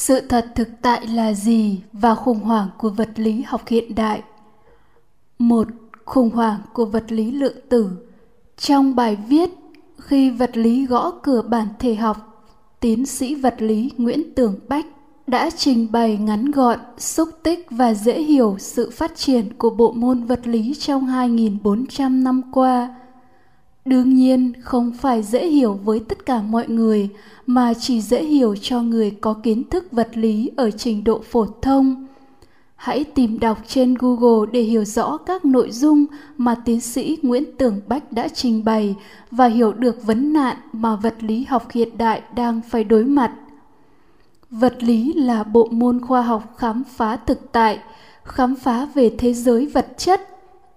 sự thật thực tại là gì và khủng hoảng của vật lý học hiện đại một khủng hoảng của vật lý lượng tử trong bài viết khi vật lý gõ cửa bản thể học tiến sĩ vật lý nguyễn tường bách đã trình bày ngắn gọn, xúc tích và dễ hiểu sự phát triển của bộ môn vật lý trong 2.400 năm qua. Đương nhiên, không phải dễ hiểu với tất cả mọi người, mà chỉ dễ hiểu cho người có kiến thức vật lý ở trình độ phổ thông. Hãy tìm đọc trên Google để hiểu rõ các nội dung mà tiến sĩ Nguyễn Tường Bách đã trình bày và hiểu được vấn nạn mà vật lý học hiện đại đang phải đối mặt – vật lý là bộ môn khoa học khám phá thực tại, khám phá về thế giới vật chất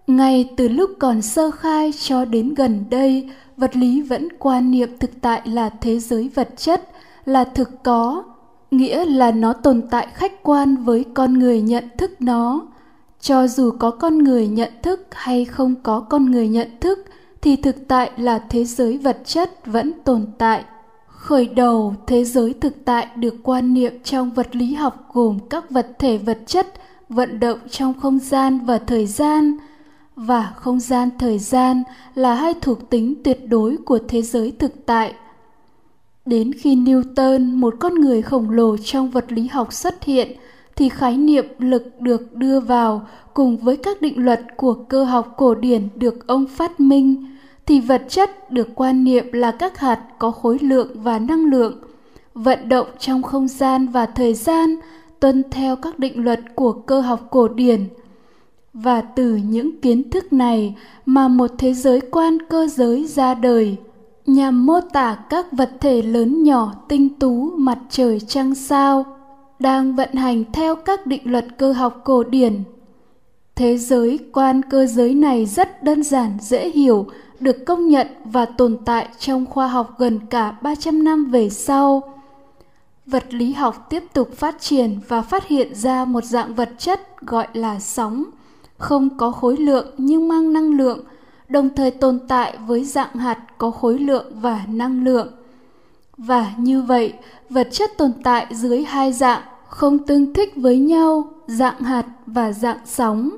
ngay từ lúc còn sơ khai cho đến gần đây vật lý vẫn quan niệm thực tại là thế giới vật chất là thực có nghĩa là nó tồn tại khách quan với con người nhận thức nó. Cho dù có con người nhận thức hay không có con người nhận thức thì thực tại là thế giới vật chất vẫn tồn tại. Khởi đầu, thế giới thực tại được quan niệm trong vật lý học gồm các vật thể vật chất vận động trong không gian và thời gian và không gian thời gian là hai thuộc tính tuyệt đối của thế giới thực tại. Đến khi Newton, một con người khổng lồ trong vật lý học xuất hiện, thì khái niệm lực được đưa vào cùng với các định luật của cơ học cổ điển được ông phát minh thì vật chất được quan niệm là các hạt có khối lượng và năng lượng vận động trong không gian và thời gian tuân theo các định luật của cơ học cổ điển và từ những kiến thức này mà một thế giới quan cơ giới ra đời nhằm mô tả các vật thể lớn nhỏ tinh tú mặt trời trăng sao đang vận hành theo các định luật cơ học cổ điển thế giới quan cơ giới này rất đơn giản dễ hiểu được công nhận và tồn tại trong khoa học gần cả 300 năm về sau. Vật lý học tiếp tục phát triển và phát hiện ra một dạng vật chất gọi là sóng, không có khối lượng nhưng mang năng lượng, đồng thời tồn tại với dạng hạt có khối lượng và năng lượng. Và như vậy, vật chất tồn tại dưới hai dạng không tương thích với nhau, dạng hạt và dạng sóng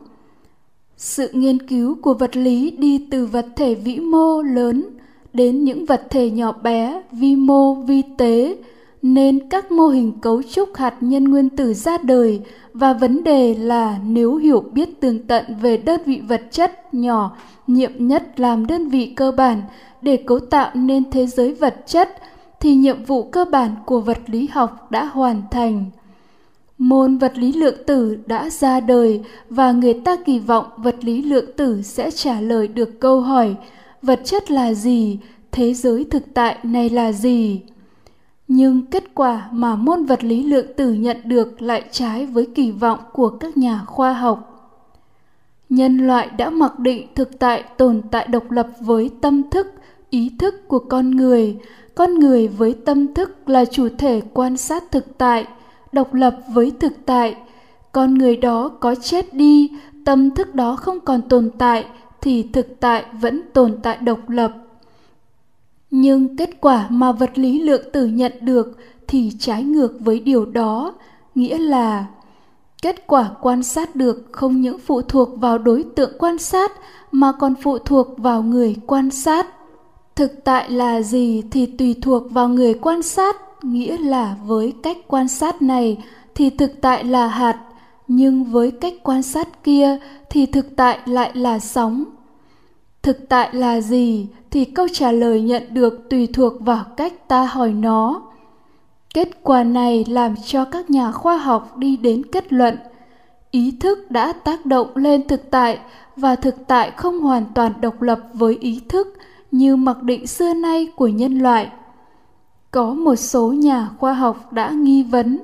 sự nghiên cứu của vật lý đi từ vật thể vĩ mô lớn đến những vật thể nhỏ bé vi mô vi tế nên các mô hình cấu trúc hạt nhân nguyên tử ra đời và vấn đề là nếu hiểu biết tường tận về đơn vị vật chất nhỏ nhiệm nhất làm đơn vị cơ bản để cấu tạo nên thế giới vật chất thì nhiệm vụ cơ bản của vật lý học đã hoàn thành Môn vật lý lượng tử đã ra đời và người ta kỳ vọng vật lý lượng tử sẽ trả lời được câu hỏi vật chất là gì, thế giới thực tại này là gì. Nhưng kết quả mà môn vật lý lượng tử nhận được lại trái với kỳ vọng của các nhà khoa học. Nhân loại đã mặc định thực tại tồn tại độc lập với tâm thức, ý thức của con người, con người với tâm thức là chủ thể quan sát thực tại – độc lập với thực tại. Con người đó có chết đi tâm thức đó không còn tồn tại thì thực tại vẫn tồn tại độc lập nhưng kết quả mà vật lý lượng tử nhận được thì trái ngược với điều đó, nghĩa là kết quả quan sát được không những phụ thuộc vào đối tượng quan sát mà còn phụ thuộc vào người quan sát. Thực tại là gì thì tùy thuộc vào người quan sát, nghĩa là với cách quan sát này thì thực tại là hạt, nhưng với cách quan sát kia thì thực tại lại là sóng. Thực tại là gì thì câu trả lời nhận được tùy thuộc vào cách ta hỏi nó. Kết quả này làm cho các nhà khoa học đi đến kết luận. Ý thức đã tác động lên thực tại và thực tại không hoàn toàn độc lập với ý thức như mặc định xưa nay của nhân loại. Có một số nhà khoa học đã nghi vấn,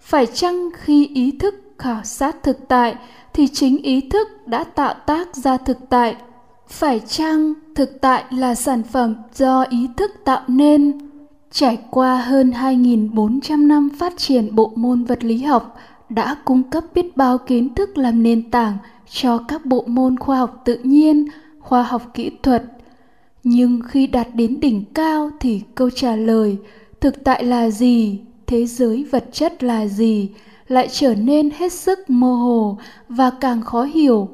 phải chăng khi ý thức khảo sát thực tại thì chính ý thức đã tạo tác ra thực tại? Phải chăng thực tại là sản phẩm do ý thức tạo nên trải qua hơn 2.400 năm phát triển bộ môn vật lý học đã cung cấp biết bao kiến thức làm nền tảng cho các bộ môn khoa học tự nhiên, khoa học kỹ thuật. Nhưng khi đạt đến đỉnh cao thì câu trả lời thực tại là gì thế giới vật chất là gì lại trở nên hết sức mơ hồ và càng khó hiểu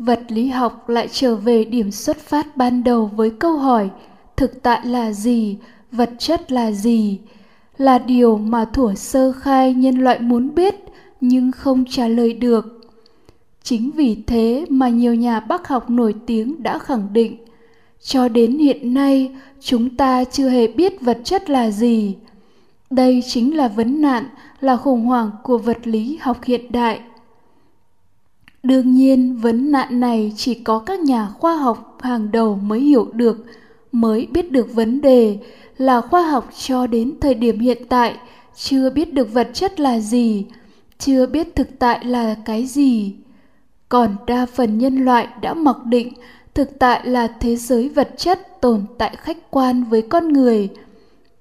vật lý học lại trở về điểm xuất phát ban đầu với câu hỏi, thực tại là gì, vật chất là gì, là điều mà thuở sơ khai nhân loại muốn biết nhưng không trả lời được. Chính vì thế mà nhiều nhà bác học nổi tiếng đã khẳng định, cho đến hiện nay chúng ta chưa hề biết vật chất là gì. Đây chính là vấn nạn, là khủng hoảng của vật lý học hiện đại đương nhiên, vấn nạn này chỉ có các nhà khoa học hàng đầu mới hiểu được, mới biết được vấn đề là khoa học cho đến thời điểm hiện tại chưa biết được vật chất là gì, chưa biết thực tại là cái gì. Còn đa phần nhân loại đã mặc định thực tại là thế giới vật chất tồn tại khách quan với con người.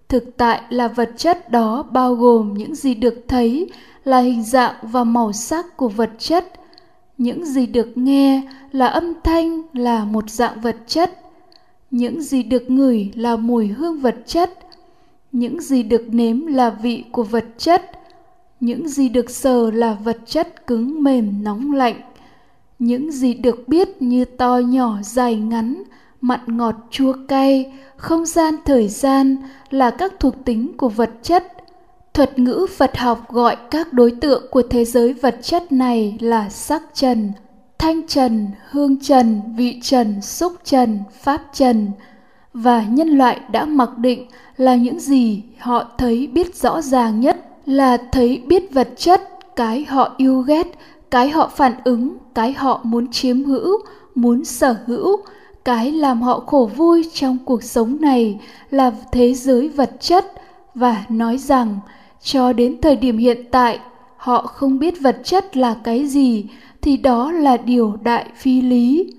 Thực tại là vật chất đó bao gồm những gì được thấy là hình dạng và màu sắc của vật chất những gì được nghe là âm thanh, là một dạng vật chất. Những gì được ngửi là mùi hương vật chất. Những gì được nếm là vị của vật chất. Những gì được sờ là vật chất cứng mềm nóng lạnh. Những gì được biết như to nhỏ dài ngắn, mặn ngọt chua cay, không gian thời gian là các thuộc tính của vật chất thuật ngữ phật học gọi các đối tượng của thế giới vật chất này là sắc trần, thanh trần, hương trần, vị trần, xúc trần, pháp trần. Và nhân loại đã mặc định là những gì họ thấy biết rõ ràng nhất là thấy biết vật chất, cái họ yêu ghét, cái họ phản ứng, cái họ muốn chiếm hữu, muốn sở hữu. Cái làm họ khổ vui trong cuộc sống này là thế giới vật chất. Và nói rằng cho đến thời điểm hiện tại, họ không biết vật chất là cái gì, thì đó là điều đại phi lý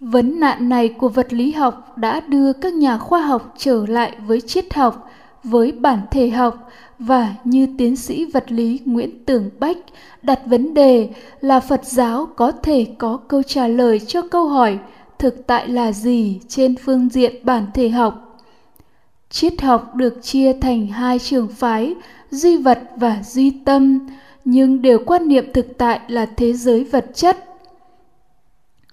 vấn nạn này của vật lý học đã đưa các nhà khoa học trở lại với triết học, với bản thể học và như tiến sĩ vật lý Nguyễn Tường Bách đặt vấn đề là Phật giáo có thể có câu trả lời cho câu hỏi thực tại là gì trên phương diện bản thể học. Triết học được chia thành hai trường phái, duy vật và duy tâm, nhưng đều quan niệm thực tại là thế giới vật chất.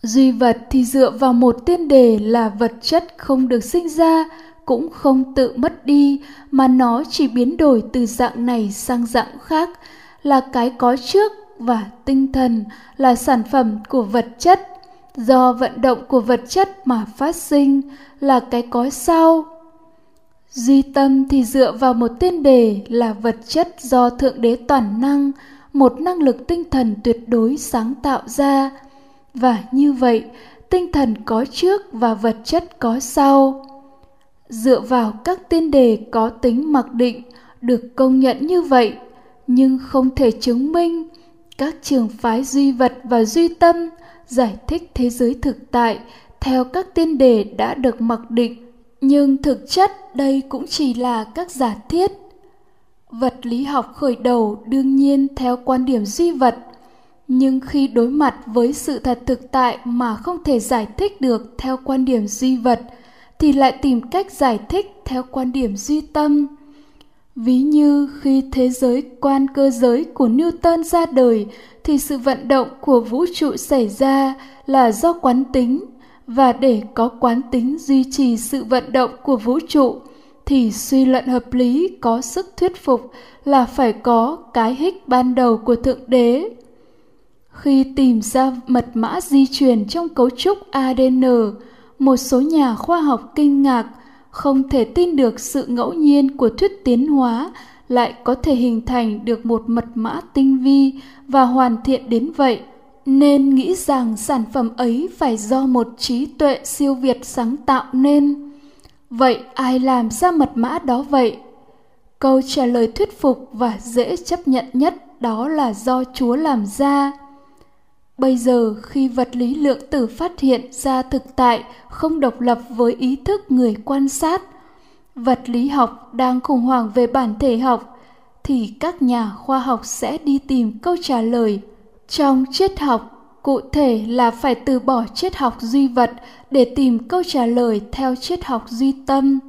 Duy vật thì dựa vào một tiên đề là vật chất không được sinh ra, cũng không tự mất đi mà nó chỉ biến đổi từ dạng này sang dạng khác là cái có trước và tinh thần là sản phẩm của vật chất do vận động của vật chất mà phát sinh là cái có sau duy tâm thì dựa vào một tên đề là vật chất do thượng đế toàn năng, một năng lực tinh thần tuyệt đối sáng tạo ra. Và như vậy, tinh thần có trước và vật chất có sau. Dựa vào các tiên đề có tính mặc định, được công nhận như vậy, nhưng không thể chứng minh, các trường phái duy vật và duy tâm giải thích thế giới thực tại theo các tiên đề đã được mặc định nhưng thực chất đây cũng chỉ là các giả thiết. Vật lý học khởi đầu đương nhiên theo quan điểm duy vật, nhưng khi đối mặt với sự thật thực tại mà không thể giải thích được theo quan điểm duy vật, thì lại tìm cách giải thích theo quan điểm duy tâm. Ví như khi thế giới quan cơ giới của newton ra đời, thì sự vận động của vũ trụ xảy ra là do quán tính và để có quán tính duy trì sự vận động của vũ trụ, thì suy luận hợp lý có sức thuyết phục là phải có cái hích ban đầu của thượng đế. Khi tìm ra mật mã di truyền trong cấu trúc adn một số nhà khoa học kinh ngạc không thể tin được sự ngẫu nhiên của thuyết tiến hóa lại có thể hình thành được một mật mã tinh vi và hoàn thiện đến vậy nên nghĩ rằng sản phẩm ấy phải do một trí tuệ siêu việt sáng tạo nên. Vậy ai làm ra mật mã đó vậy? Câu trả lời thuyết phục và dễ chấp nhận nhất đó là do chúa làm ra. Bây giờ, khi vật lý lượng tử phát hiện ra thực tại không độc lập với ý thức người quan sát, vật lý học đang khủng hoảng về bản thể học, thì các nhà khoa học sẽ đi tìm câu trả lời trong triết học cụ thể là phải từ bỏ triết học duy vật để tìm câu trả lời theo triết học duy tâm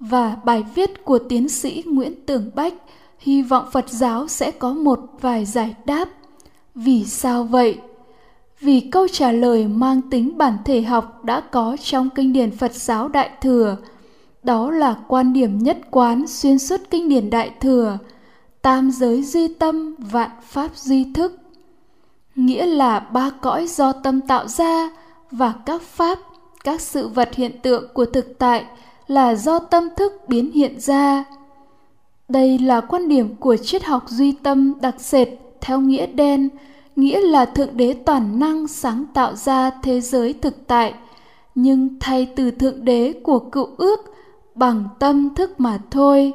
và bài viết của tiến sĩ Nguyễn Tường Bách hy vọng Phật giáo sẽ có một vài giải đáp. Vì sao vậy? Vì câu trả lời mang tính bản thể học đã có trong kinh điển Phật giáo Đại Thừa. Đó là quan điểm nhất quán xuyên suốt kinh điển Đại Thừa, tam giới duy tâm, vạn pháp duy thức. Nghĩa là ba cõi do tâm tạo ra và các pháp, các sự vật hiện tượng của thực tại là do tâm thức biến hiện ra đây là quan điểm của triết học duy tâm đặc sệt theo nghĩa đen, nghĩa là Thượng Đế toàn năng sáng tạo ra thế giới thực tại, nhưng thay từ Thượng Đế của cựu ước bằng tâm thức mà thôi.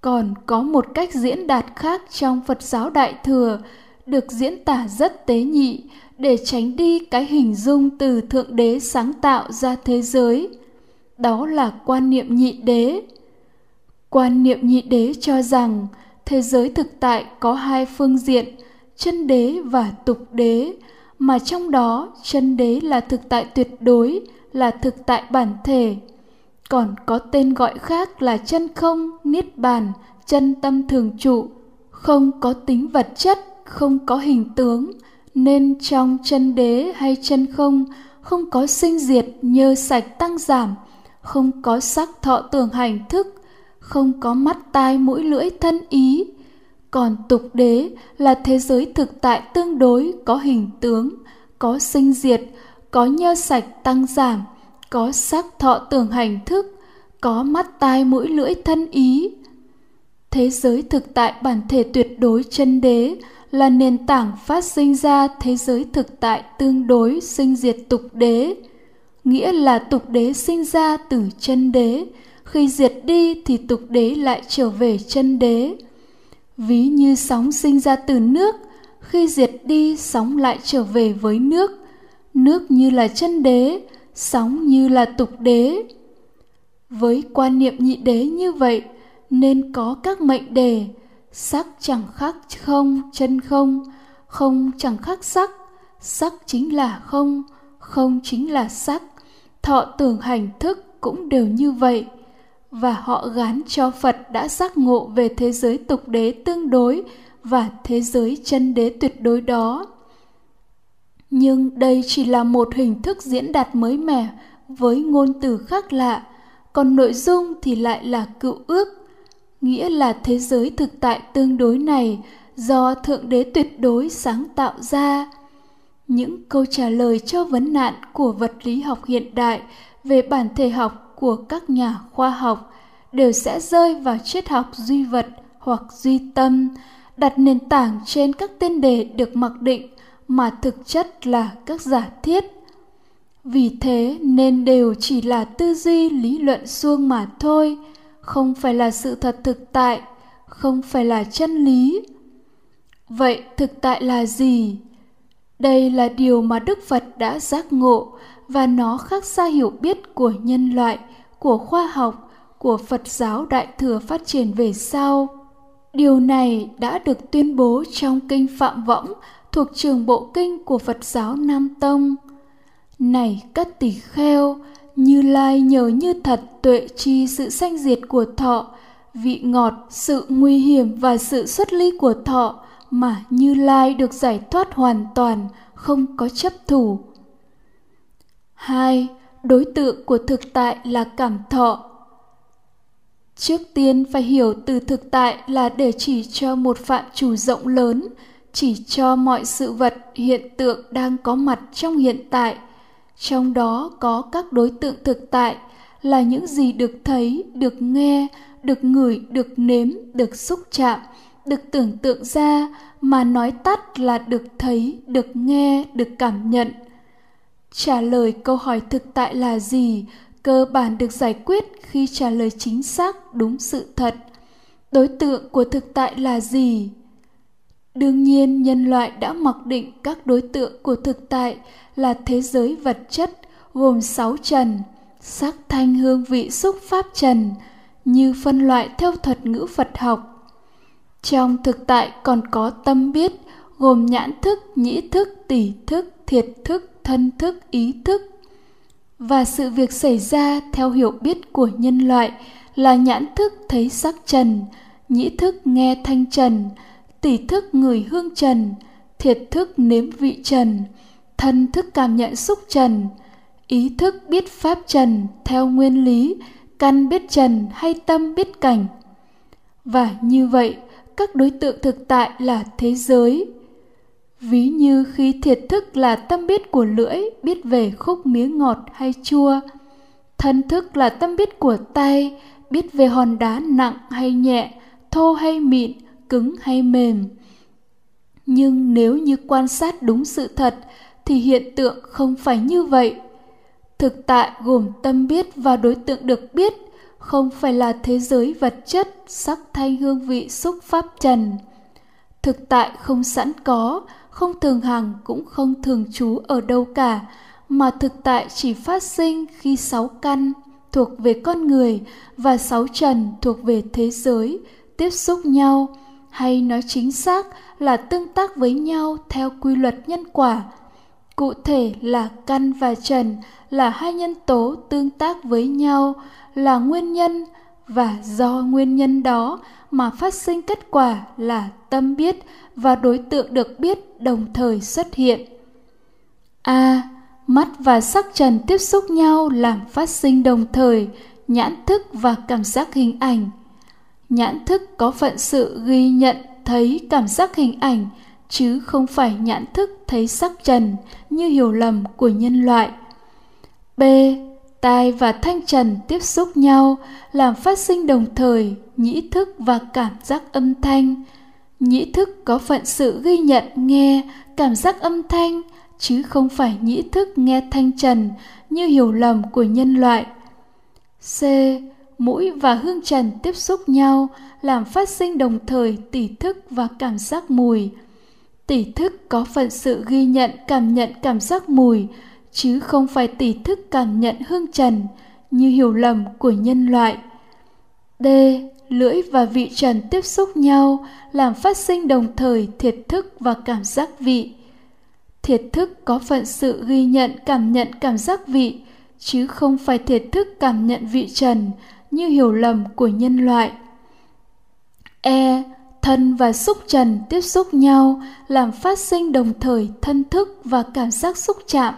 Còn có một cách diễn đạt khác trong Phật giáo Đại Thừa được diễn tả rất tế nhị để tránh đi cái hình dung từ Thượng Đế sáng tạo ra thế giới. Đó là quan niệm nhị đế Quan niệm nhị đế cho rằng thế giới thực tại có hai phương diện, chân đế và tục đế, mà trong đó chân đế là thực tại tuyệt đối, là thực tại bản thể. Còn có tên gọi khác là chân không, niết bàn, chân tâm thường trụ, không có tính vật chất, không có hình tướng, nên trong chân đế hay chân không không có sinh diệt nhơ sạch tăng giảm, không có sắc thọ tưởng hành thức, không có mắt tai mũi lưỡi thân ý. Còn tục đế là thế giới thực tại tương đối có hình tướng có sinh diệt có nhơ sạch tăng giảm có sắc thọ tưởng hành thức có mắt tai mũi lưỡi thân ý. Thế giới thực tại bản thể tuyệt đối chân đế là nền tảng phát sinh ra thế giới thực tại tương đối sinh diệt tục đế, nghĩa là tục đế sinh ra từ chân đế. Khi diệt đi thì tục đế lại trở về chân đế. Ví như sóng sinh ra từ nước, khi diệt đi, sóng lại trở về với nước. Nước như là chân đế, sóng như là tục đế. Với quan niệm nhị đế như vậy, nên có các mệnh đề sắc chẳng khác không chân không. Không chẳng khác sắc. Sắc chính là không không chính là sắc. Thọ tưởng hành thức cũng đều như vậy. Và họ gán cho Phật đã giác ngộ về thế giới tục đế tương đối và thế giới chân đế tuyệt đối đó. Nhưng đây chỉ là một hình thức diễn đạt mới mẻ với ngôn từ khác lạ, còn nội dung thì lại là cựu ước, nghĩa là thế giới thực tại tương đối này, do Thượng Đế tuyệt đối sáng tạo ra. Những câu trả lời cho vấn nạn của vật lý học hiện đại về bản thể học của các nhà khoa học đều sẽ rơi vào triết học duy vật hoặc duy tâm, đặt nền tảng trên các tên đề được mặc định mà thực chất là các giả thiết vì thế nên đều chỉ là tư duy lý luận suông mà thôi không phải là sự thật thực tại, không phải là chân lý. Vậy thực tại là gì? Đây là điều mà đức phật đã giác ngộ và nó khác xa hiểu biết của nhân loại, của khoa học, của phật giáo đại thừa phát triển về sau. Điều này đã được tuyên bố trong kinh phạm võng thuộc trường bộ kinh của phật giáo nam tông. Này các tỷ kheo như lai nhờ như thật tuệ chi sự sanh diệt của thọ, vị ngọt, sự nguy hiểm và sự xuất ly của thọ mà như lai được giải thoát hoàn toàn, không có chấp thủ. Hai, đối tượng của thực tại là cảm thọ. Trước tiên phải hiểu từ thực tại là để chỉ cho một phạm chủ rộng lớn, chỉ cho mọi sự vật hiện tượng đang có mặt trong hiện tại trong đó có các đối tượng thực tại là những gì được thấy, được nghe, được ngửi, được nếm, được xúc chạm, được tưởng tượng ra mà nói tắt là được thấy, được nghe, được cảm nhận. Trả lời câu hỏi thực tại là gì? Cơ bản được giải quyết khi trả lời chính xác đúng sự thật. Đối tượng của thực tại là gì? Đương nhiên, nhân loại đã mặc định các đối tượng của thực tại là thế giới vật chất, gồm sáu trần, sắc thanh hương vị xúc pháp trần, như phân loại theo thuật ngữ phật học. Trong thực tại còn có tâm biết, gồm nhãn thức, nhĩ thức, tỷ thức, thiệt thức, thân thức, ý thức. Và sự việc xảy ra theo hiểu biết của nhân loại là nhãn thức thấy sắc trần, nhĩ thức nghe thanh trần tỷ thức người hương trần, thiệt thức nếm vị trần, thân thức cảm nhận xúc trần, ý thức biết pháp trần theo nguyên lý, căn biết trần hay tâm biết cảnh. Và như vậy, các đối tượng thực tại là thế giới. Ví như khi thiệt thức là tâm biết của lưỡi biết về khúc miếng ngọt hay chua, thân thức là tâm biết của tay biết về hòn đá nặng hay nhẹ, thô hay mịn cứng hay mềm. Nhưng nếu như quan sát đúng sự thật, thì hiện tượng không phải như vậy. Thực tại gồm tâm biết và đối tượng được biết, không phải là thế giới vật chất, sắc thanh hương vị xúc pháp trần. Thực tại không sẵn có, không thường hằng cũng không thường trú ở đâu cả, mà thực tại chỉ phát sinh khi sáu căn thuộc về con người và sáu trần thuộc về thế giới tiếp xúc nhau hay nói chính xác là tương tác với nhau theo quy luật nhân quả. Cụ thể là căn và trần là hai nhân tố tương tác với nhau, là nguyên nhân và do nguyên nhân đó mà phát sinh kết quả là tâm biết và đối tượng được biết đồng thời xuất hiện. A. Mắt và sắc trần tiếp xúc nhau làm phát sinh đồng thời nhãn thức và cảm giác hình ảnh nhãn thức có phận sự ghi nhận thấy cảm giác hình ảnh, chứ không phải nhãn thức thấy sắc trần như hiểu lầm của nhân loại. B. Tai và thanh trần tiếp xúc nhau, làm phát sinh đồng thời nhĩ thức và cảm giác âm thanh. Nhĩ thức có phận sự ghi nhận nghe cảm giác âm thanh, chứ không phải nhĩ thức nghe thanh trần như hiểu lầm của nhân loại. C mũi và hương trần tiếp xúc nhau, làm phát sinh đồng thời tỷ thức và cảm giác mùi. Tỷ thức có phận sự ghi nhận, cảm nhận cảm giác mùi, chứ không phải tỷ thức cảm nhận hương trần như hiểu lầm của nhân loại. D. Lưỡi và vị trần tiếp xúc nhau, làm phát sinh đồng thời thiệt thức và cảm giác vị. Thiệt thức có phận sự ghi nhận, cảm nhận cảm giác vị, chứ không phải thiệt thức cảm nhận vị trần như hiểu lầm của nhân loại. E. Thân và xúc trần tiếp xúc nhau, làm phát sinh đồng thời thân thức và cảm giác xúc chạm.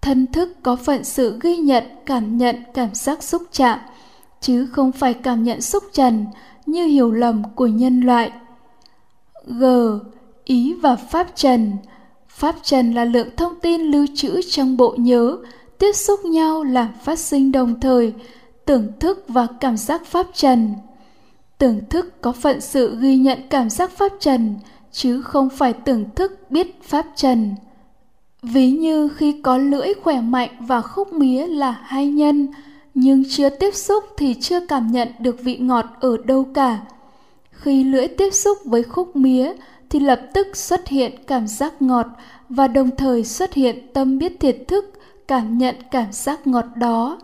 Thân thức có phận sự ghi nhận, cảm nhận cảm giác xúc chạm, chứ không phải cảm nhận xúc trần như hiểu lầm của nhân loại. G. Ý và pháp trần. Pháp trần là lượng thông tin lưu trữ trong bộ nhớ, tiếp xúc nhau làm phát sinh đồng thời tưởng thức và cảm giác pháp trần. Tưởng thức có phận sự ghi nhận cảm giác pháp trần, chứ không phải tưởng thức biết pháp trần. Ví như khi có lưỡi khỏe mạnh và khúc mía là hai nhân, nhưng chưa tiếp xúc thì chưa cảm nhận được vị ngọt ở đâu cả. Khi lưỡi tiếp xúc với khúc mía thì lập tức xuất hiện cảm giác ngọt và đồng thời xuất hiện tâm biết thiệt thức, cảm nhận cảm giác ngọt đó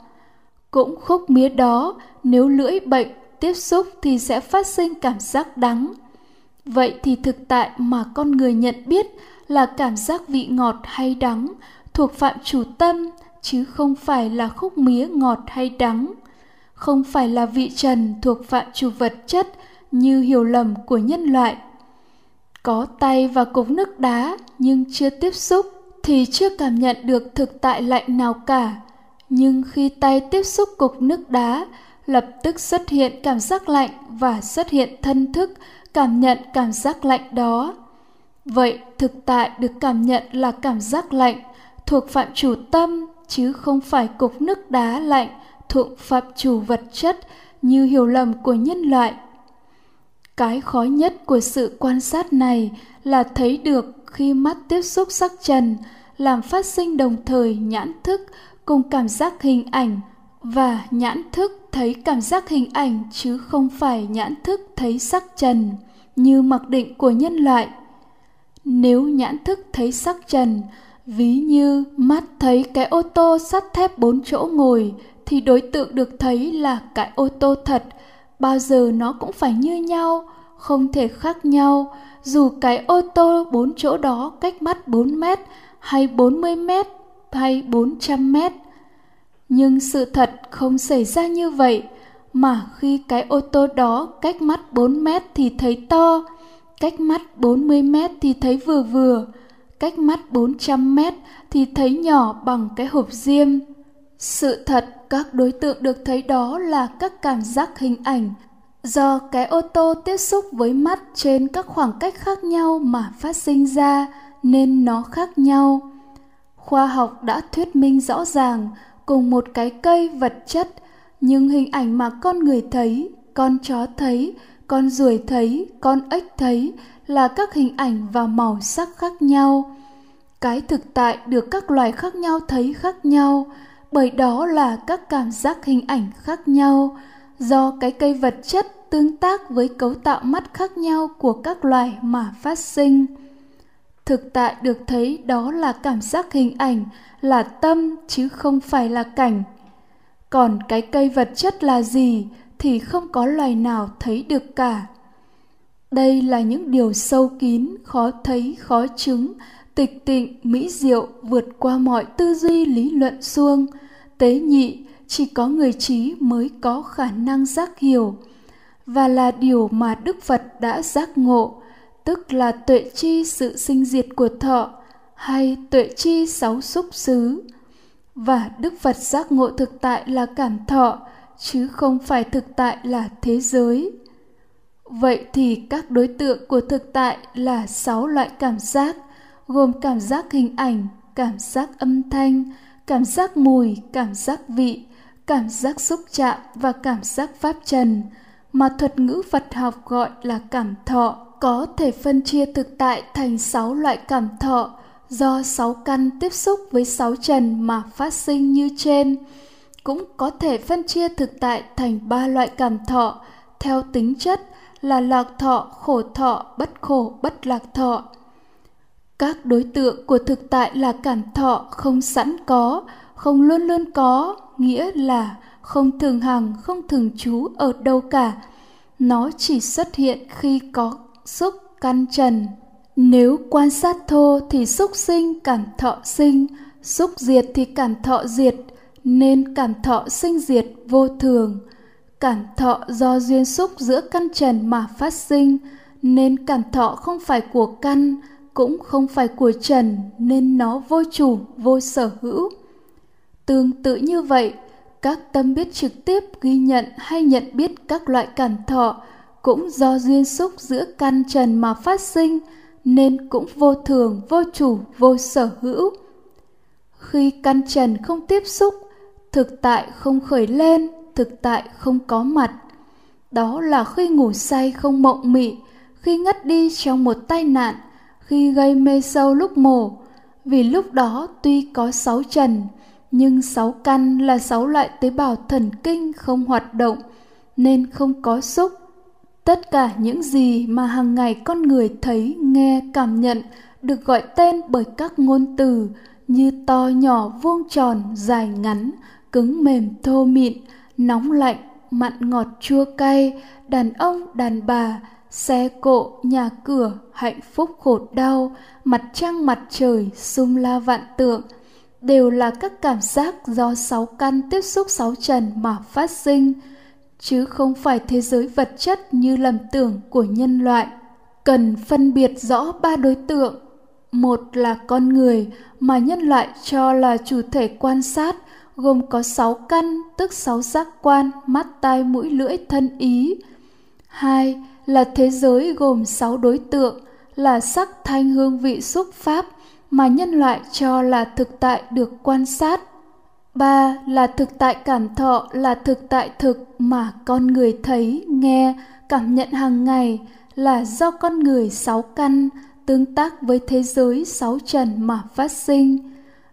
cũng khúc mía đó, nếu lưỡi bệnh tiếp xúc thì sẽ phát sinh cảm giác đắng. Vậy thì thực tại mà con người nhận biết là cảm giác vị ngọt hay đắng thuộc phạm chủ tâm, chứ không phải là khúc mía ngọt hay đắng. Không phải là vị trần thuộc phạm chủ vật chất như hiểu lầm của nhân loại. Có tay và cục nước đá nhưng chưa tiếp xúc thì chưa cảm nhận được thực tại lạnh nào cả nhưng khi tay tiếp xúc cục nước đá, lập tức xuất hiện cảm giác lạnh và xuất hiện thân thức cảm nhận cảm giác lạnh đó. Vậy thực tại được cảm nhận là cảm giác lạnh thuộc phạm chủ tâm, chứ không phải cục nước đá lạnh thuộc phạm chủ vật chất như hiểu lầm của nhân loại. Cái khó nhất của sự quan sát này là thấy được khi mắt tiếp xúc sắc trần làm phát sinh đồng thời nhãn thức cùng cảm giác hình ảnh và nhãn thức thấy cảm giác hình ảnh chứ không phải nhãn thức thấy sắc trần như mặc định của nhân loại. Nếu nhãn thức thấy sắc trần, ví như mắt thấy cái ô tô sắt thép bốn chỗ ngồi, thì đối tượng được thấy là cái ô tô thật. Bao giờ nó cũng phải như nhau, không thể khác nhau. Dù cái ô tô bốn chỗ đó cách mắt 4 mét hay 40 mét thay 400 mét nhưng sự thật không xảy ra như vậy mà khi cái ô tô đó cách mắt 4 mét thì thấy to, cách mắt 40 mét thì thấy vừa vừa, cách mắt 400 mét thì thấy nhỏ bằng cái hộp diêm. Sự thật các đối tượng được thấy đó là các cảm giác hình ảnh do cái ô tô tiếp xúc với mắt trên các khoảng cách khác nhau mà phát sinh ra nên nó khác nhau. Khoa học đã thuyết minh rõ ràng cùng một cái cây vật chất, nhưng hình ảnh mà con người thấy, con chó thấy, con ruồi thấy, con ếch thấy là các hình ảnh và màu sắc khác nhau. Cái thực tại được các loài khác nhau thấy khác nhau, bởi đó là các cảm giác hình ảnh khác nhau. Do cái cây vật chất tương tác với cấu tạo mắt khác nhau của các loài mà phát sinh thực tại được thấy đó là cảm giác hình ảnh, là tâm chứ không phải là cảnh. Còn cái cây vật chất là gì thì không có loài nào thấy được cả. Đây là những điều sâu kín, khó thấy, khó chứng, tịch tịnh, mỹ diệu, vượt qua mọi tư duy, lý luận xuông. Tế nhị, chỉ có người trí mới có khả năng giác hiểu. Và là điều mà đức phật đã giác ngộ tức là tuệ chi sự sinh diệt của thọ, hay tuệ chi sáu xúc xứ. Và đức phật giác ngộ thực tại là cảm thọ, chứ không phải thực tại là thế giới. Vậy thì các đối tượng của thực tại là sáu loại cảm giác, gồm cảm giác hình ảnh, cảm giác âm thanh, cảm giác mùi, cảm giác vị, cảm giác xúc chạm và cảm giác pháp trần, mà thuật ngữ phật học gọi là cảm thọ có thể phân chia thực tại thành sáu loại cảm thọ do sáu căn tiếp xúc với sáu trần mà phát sinh như trên. Cũng có thể phân chia thực tại thành ba loại cảm thọ theo tính chất là lạc thọ, khổ thọ, bất khổ, bất lạc thọ. Các đối tượng của thực tại là cảm thọ không sẵn có, không luôn luôn có, nghĩa là không thường hằng, không thường trú ở đâu cả. Nó chỉ xuất hiện khi có xúc căn trần nếu quan sát thô thì xúc sinh cảm thọ sinh, xúc diệt thì cảm thọ diệt, nên cảm thọ sinh diệt vô thường. Cảm thọ do duyên xúc giữa căn trần mà phát sinh, nên cảm thọ không phải của căn, cũng không phải của trần, nên nó vô chủ, vô sở hữu. Tương tự như vậy, các tâm biết trực tiếp ghi nhận hay nhận biết các loại cảm thọ cũng do duyên xúc giữa căn trần mà phát sinh, nên cũng vô thường vô chủ vô sở hữu. Khi căn trần không tiếp xúc thực tại không khởi lên thực tại không có mặt. Đó là khi ngủ say không mộng mị khi ngất đi trong một tai nạn khi gây mê sâu lúc mổ. Vì lúc đó tuy có sáu trần nhưng sáu căn là sáu loại tế bào thần kinh không hoạt động nên không có xúc tất cả những gì mà hàng ngày con người thấy, nghe, cảm nhận được gọi tên bởi các ngôn từ như to nhỏ, vuông tròn, dài ngắn, cứng mềm, thô mịn, nóng lạnh, mặn ngọt, chua cay, đàn ông, đàn bà, xe cộ, nhà cửa, hạnh phúc, khổ đau, mặt trăng, mặt trời sung la vạn tượng đều là các cảm giác do sáu căn tiếp xúc, sáu trần mà phát sinh chứ không phải thế giới vật chất như lầm tưởng của nhân loại. Cần phân biệt rõ ba đối tượng. Một là con người mà nhân loại cho là chủ thể quan sát, gồm có sáu căn, tức sáu giác quan, mắt, tai, mũi, lưỡi, thân, ý. Hai là thế giới gồm sáu đối tượng, là sắc, thanh, hương, vị, xúc, pháp mà nhân loại cho là thực tại được quan sát ba là thực tại cảm thọ, là thực tại thực mà con người thấy, nghe, cảm nhận hàng ngày, là do con người sáu căn, tương tác với thế giới sáu trần mà phát sinh.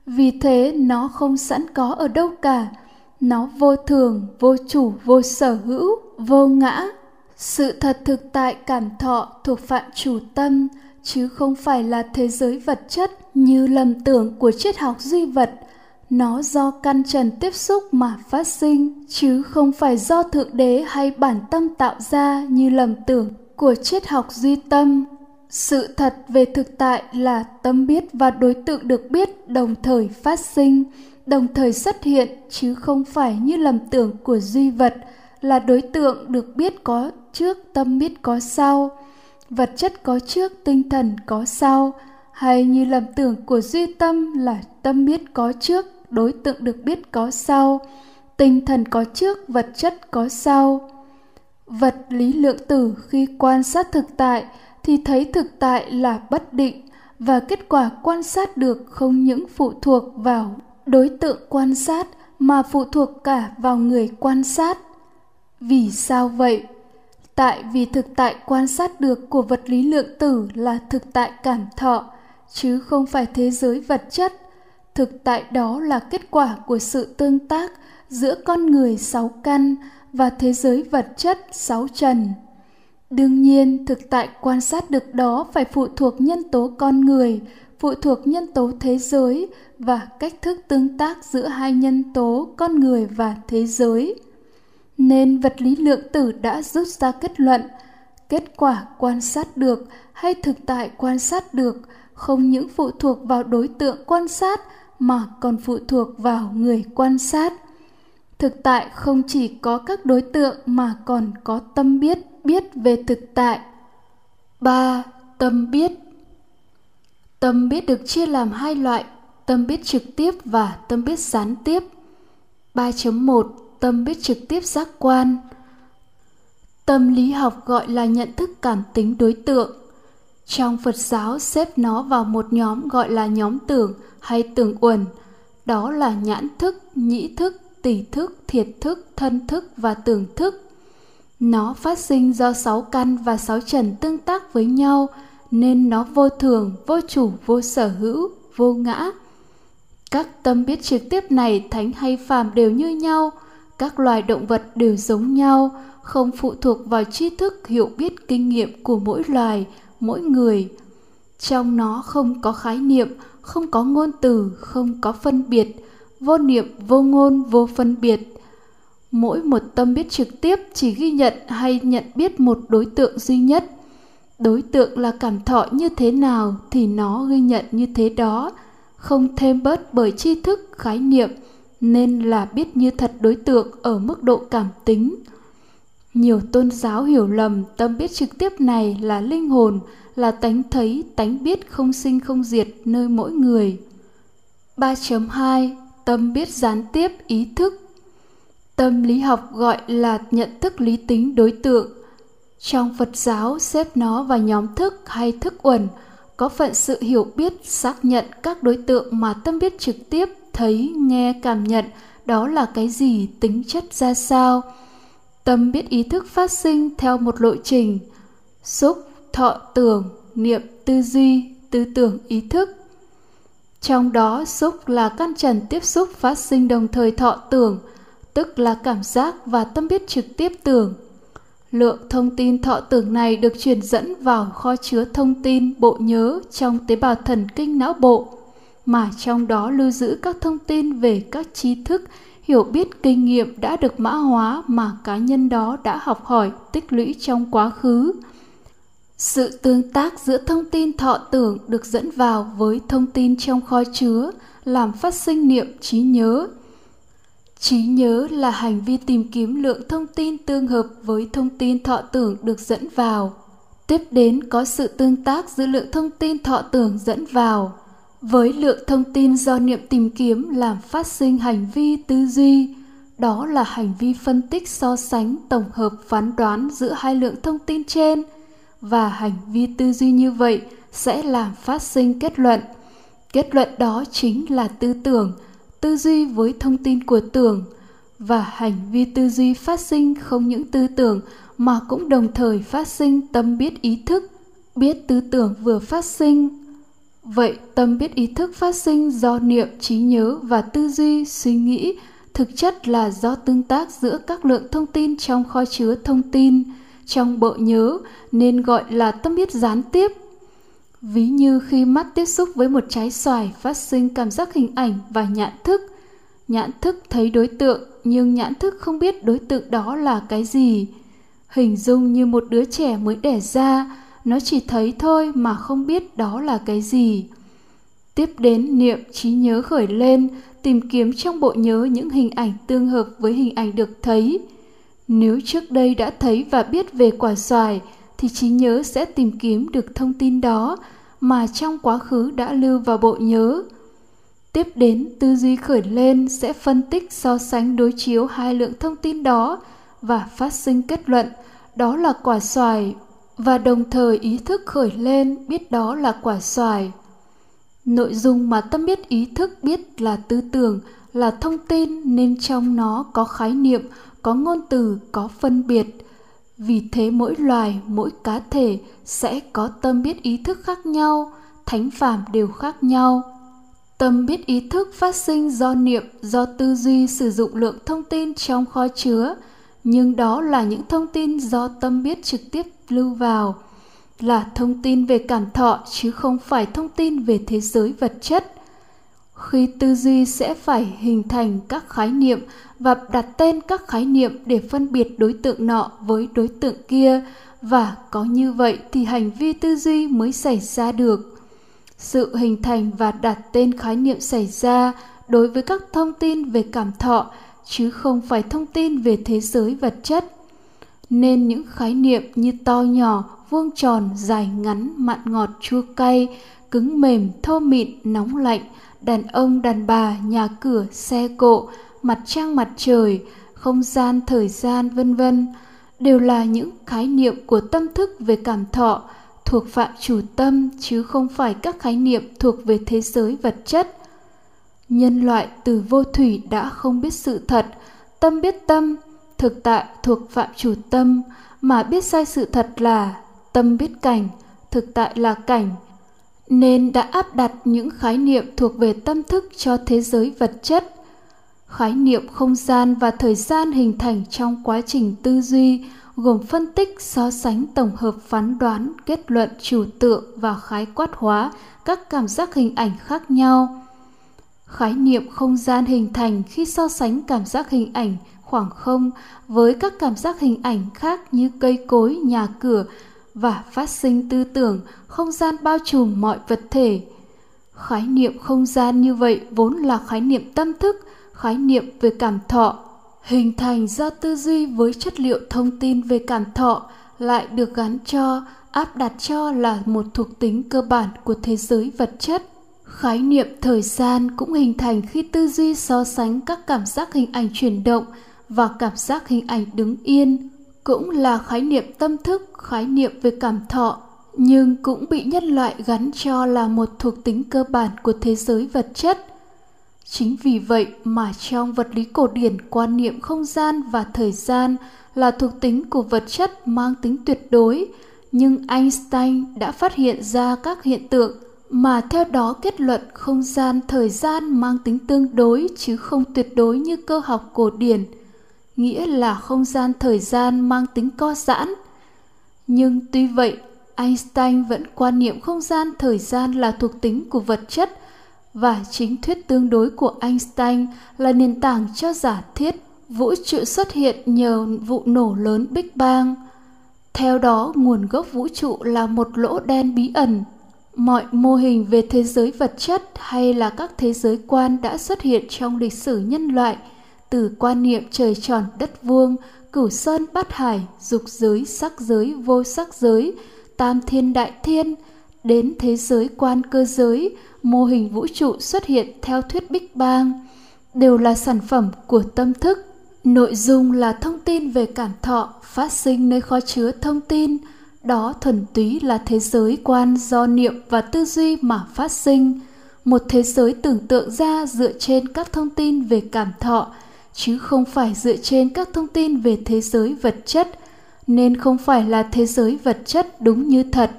Vì thế, nó không sẵn có ở đâu cả. Nó vô thường, vô chủ, vô sở hữu, vô ngã. Sự thật thực tại cảm thọ thuộc phạm chủ tâm, chứ không phải là thế giới vật chất như lầm tưởng của triết học duy vật nó do căn trần tiếp xúc mà phát sinh, chứ không phải do thượng đế hay bản tâm tạo ra như lầm tưởng của triết học duy tâm. Sự thật về thực tại là tâm biết và đối tượng được biết đồng thời phát sinh, đồng thời xuất hiện, chứ không phải như lầm tưởng của duy vật là đối tượng được biết có trước, tâm biết có sau, vật chất có trước, tinh thần có sau, hay như lầm tưởng của duy tâm là tâm biết có trước đối tượng được biết có sau, tinh thần có trước, vật chất có sau. Vật lý lượng tử khi quan sát thực tại thì thấy thực tại là bất định và kết quả quan sát được không những phụ thuộc vào đối tượng quan sát mà phụ thuộc cả vào người quan sát. Vì sao vậy? Tại vì thực tại quan sát được của vật lý lượng tử là thực tại cảm thọ, chứ không phải thế giới vật chất thực tại đó là kết quả của sự tương tác giữa con người sáu căn và thế giới vật chất sáu trần. Đương nhiên, thực tại quan sát được đó phải phụ thuộc nhân tố con người, phụ thuộc nhân tố thế giới và cách thức tương tác giữa hai nhân tố con người và thế giới. Nên vật lý lượng tử đã rút ra kết luận, kết quả quan sát được hay thực tại quan sát được không những phụ thuộc vào đối tượng quan sát mà còn phụ thuộc vào người quan sát thực tại không chỉ có các đối tượng mà còn có tâm biết biết về thực tại Ba. Tâm biết Tâm biết được chia làm hai loại, tâm biết trực tiếp và tâm biết gián tiếp. 3.1 Tâm biết trực tiếp giác quan Tâm lý học gọi là nhận thức cảm tính đối tượng. Trong Phật giáo xếp nó vào một nhóm gọi là nhóm tưởng hay tưởng uẩn. Đó là nhãn thức, nhĩ thức, tỷ thức, thiệt thức, thân thức và tưởng thức. Nó phát sinh do sáu căn và sáu trần tương tác với nhau – nên nó vô thường vô chủ vô sở hữu vô ngã các tâm biết trực tiếp này thánh hay phàm đều như nhau các loài động vật đều giống nhau không phụ thuộc vào tri thức hiểu biết kinh nghiệm của mỗi loài mỗi người trong nó không có khái niệm không có ngôn từ, không có phân biệt, vô niệm, vô ngôn, vô phân biệt. Mỗi một tâm biết trực tiếp chỉ ghi nhận hay nhận biết một đối tượng duy nhất. Đối tượng là cảm thọ như thế nào thì nó ghi nhận như thế đó. Không thêm bớt bởi tri thức, khái niệm, nên là biết như thật đối tượng ở mức độ cảm tính. Nhiều tôn giáo hiểu lầm tâm biết trực tiếp này là linh hồn là tánh thấy tánh biết không sinh không diệt nơi mỗi người. 3.2 Tâm biết gián tiếp ý thức. Tâm lý học gọi là nhận thức lý tính đối tượng. Trong Phật giáo xếp nó vào nhóm thức hay thức uẩn, có phận sự hiểu biết xác nhận các đối tượng mà tâm biết trực tiếp thấy, nghe, cảm nhận đó là cái gì, tính chất ra sao. Tâm biết ý thức phát sinh theo một lộ trình, xúc, thọ tưởng, niệm, tư duy, tư tưởng, ý thức. Trong đó xúc là căn trần tiếp xúc phát sinh đồng thời thọ tưởng, tức là cảm giác và tâm biết trực tiếp tưởng Lượng thông tin thọ tưởng này được truyền dẫn vào kho chứa thông tin bộ nhớ trong tế bào thần kinh não bộ, mà trong đó lưu giữ các thông tin về các tri thức, hiểu biết kinh nghiệm đã được mã hóa mà cá nhân đó đã học hỏi, tích lũy trong quá khứ. Sự tương tác giữa thông tin thọ tưởng được dẫn vào với thông tin trong kho chứa làm phát sinh niệm trí nhớ, trí nhớ là hành vi tìm kiếm lượng thông tin tương hợp với thông tin thọ tưởng được dẫn vào. Tiếp đến có sự tương tác giữa lượng thông tin thọ tưởng dẫn vào. Với lượng thông tin do niệm tìm kiếm làm phát sinh hành vi tư duy đó là hành vi phân tích so sánh tổng hợp phán đoán giữa hai lượng thông tin trên và hành vi tư duy như vậy sẽ làm phát sinh kết luận. Kết luận đó chính là tư tưởng, tư duy với thông tin của tưởng, và hành vi tư duy phát sinh không những tư tưởng mà cũng đồng thời phát sinh tâm biết ý thức, biết tư tưởng vừa phát sinh. Vậy tâm biết ý thức phát sinh do niệm trí nhớ và tư duy suy nghĩ thực chất là do tương tác giữa các lượng thông tin trong kho chứa thông tin trong bộ nhớ, nên gọi là tâm biết gián tiếp. Ví như khi mắt tiếp xúc với một trái xoài phát sinh cảm giác hình ảnh và nhãn thức. Nhãn thức thấy đối tượng, nhưng nhãn thức không biết đối tượng đó là cái gì. Hình dung như một đứa trẻ mới đẻ ra, nó chỉ thấy thôi mà không biết đó là cái gì. Tiếp đến, niệm trí nhớ khởi lên, tìm kiếm trong bộ nhớ những hình ảnh tương hợp với hình ảnh được thấy. Nếu trước đây đã thấy và biết về quả xoài thì trí nhớ sẽ tìm kiếm được thông tin đó mà trong quá khứ đã lưu vào bộ nhớ. Tiếp đến, tư duy khởi lên sẽ phân tích so sánh đối chiếu hai lượng thông tin đó và phát sinh kết luận đó là quả xoài và đồng thời ý thức khởi lên biết đó là quả xoài. Nội dung mà tâm biết ý thức biết là tư tưởng, là thông tin nên trong nó có khái niệm, có ngôn từ, có phân biệt. Vì thế mỗi loài, mỗi cá thể sẽ có tâm biết ý thức khác nhau, thánh phạm đều khác nhau. Tâm biết ý thức phát sinh do niệm, do tư duy sử dụng lượng thông tin trong kho chứa, nhưng đó là những thông tin do tâm biết trực tiếp lưu vào là thông tin về cảm thọ chứ không phải thông tin về thế giới vật chất khi tư duy sẽ phải hình thành các khái niệm và đặt tên các khái niệm để phân biệt đối tượng nọ với đối tượng kia. Và có như vậy thì hành vi tư duy mới xảy ra được. Sự hình thành và đặt tên khái niệm xảy ra đối với các thông tin về cảm thọ, chứ không phải thông tin về thế giới vật chất. Nên những khái niệm như to nhỏ, vuông tròn, dài ngắn, mặn ngọt, chua cay cứng mềm thô mịn, nóng lạnh. Đàn ông, đàn bà, nhà cửa, xe cộ, mặt trăng, mặt trời, không gian, thời gian, vân vân, đều là những khái niệm của tâm thức về cảm thọ, thuộc phạm chủ tâm, chứ không phải các khái niệm thuộc về thế giới vật chất. Nhân loại từ vô thủy đã không biết sự thật, tâm biết tâm, thực tại thuộc phạm chủ tâm, mà biết sai sự thật là tâm biết cảnh, thực tại là cảnh nên đã áp đặt những khái niệm thuộc về tâm thức cho thế giới vật chất. Khái niệm không gian và thời gian hình thành trong quá trình tư duy gồm phân tích, so sánh, tổng hợp, phán đoán, kết luận chủ tượng và khái quát hóa các cảm giác hình ảnh khác nhau. Khái niệm không gian hình thành khi so sánh cảm giác hình ảnh khoảng không với các cảm giác hình ảnh khác như cây cối, nhà cửa và phát sinh tư tưởng, không gian bao trùm mọi vật thể. Khái niệm không gian như vậy vốn là khái niệm tâm thức, khái niệm về cảm thọ. Hình thành do tư duy với chất liệu thông tin về cảm thọ lại được gắn cho, áp đặt cho là một thuộc tính cơ bản của thế giới vật chất. Khái niệm thời gian cũng hình thành khi tư duy so sánh các cảm giác hình ảnh chuyển động và cảm giác hình ảnh đứng yên cũng là khái niệm tâm thức, khái niệm về cảm thọ, nhưng cũng bị nhân loại gắn cho là một thuộc tính cơ bản của thế giới vật chất. Chính vì vậy mà trong vật lý cổ điển, quan niệm không gian và thời gian là thuộc tính của vật chất mang tính tuyệt đối, nhưng einstein đã phát hiện ra các hiện tượng mà theo đó kết luận không gian, thời gian mang tính tương đối chứ không tuyệt đối như cơ học cổ điển nghĩa là không gian thời gian mang tính co giãn. Nhưng tuy vậy, einstein vẫn quan niệm không gian thời gian là thuộc tính của vật chất, và chính thuyết tương đối của einstein là nền tảng cho giả thiết vũ trụ xuất hiện nhờ vụ nổ lớn big bang. Theo đó, nguồn gốc vũ trụ là một lỗ đen bí ẩn. Mọi mô hình về thế giới vật chất hay là các thế giới quan đã xuất hiện trong lịch sử nhân loại từ quan niệm trời tròn đất vuông, cửu sơn bát hải, dục giới sắc giới, vô sắc giới, tam thiên đại thiên, đến thế giới quan cơ giới, mô hình vũ trụ xuất hiện theo thuyết big bang, đều là sản phẩm của tâm thức. Nội dung là thông tin về cảm thọ phát sinh nơi kho chứa thông tin. Đó thuần túy là thế giới quan do niệm và tư duy mà phát sinh. Một thế giới tưởng tượng ra dựa trên các thông tin về cảm thọ chứ không phải dựa trên các thông tin về thế giới vật chất, nên không phải là thế giới vật chất đúng như thật.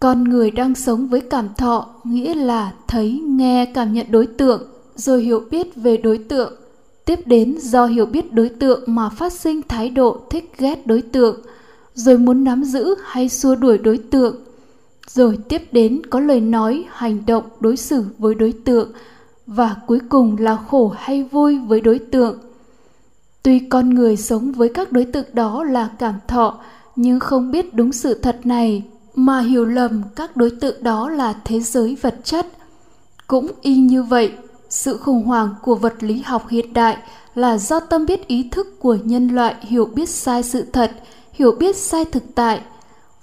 Con người đang sống với cảm thọ, nghĩa là thấy, nghe, cảm nhận đối tượng, rồi hiểu biết về đối tượng. Tiếp đến do hiểu biết đối tượng mà phát sinh thái độ thích ghét đối tượng, rồi muốn nắm giữ hay xua đuổi đối tượng. Rồi tiếp đến có lời nói, hành động đối xử với đối tượng và cuối cùng là khổ hay vui với đối tượng tuy con người sống với các đối tượng đó là cảm thọ nhưng không biết đúng sự thật này mà hiểu lầm các đối tượng đó là thế giới vật chất cũng y như vậy sự khủng hoảng của vật lý học hiện đại là do tâm biết ý thức của nhân loại hiểu biết sai sự thật, hiểu biết sai thực tại.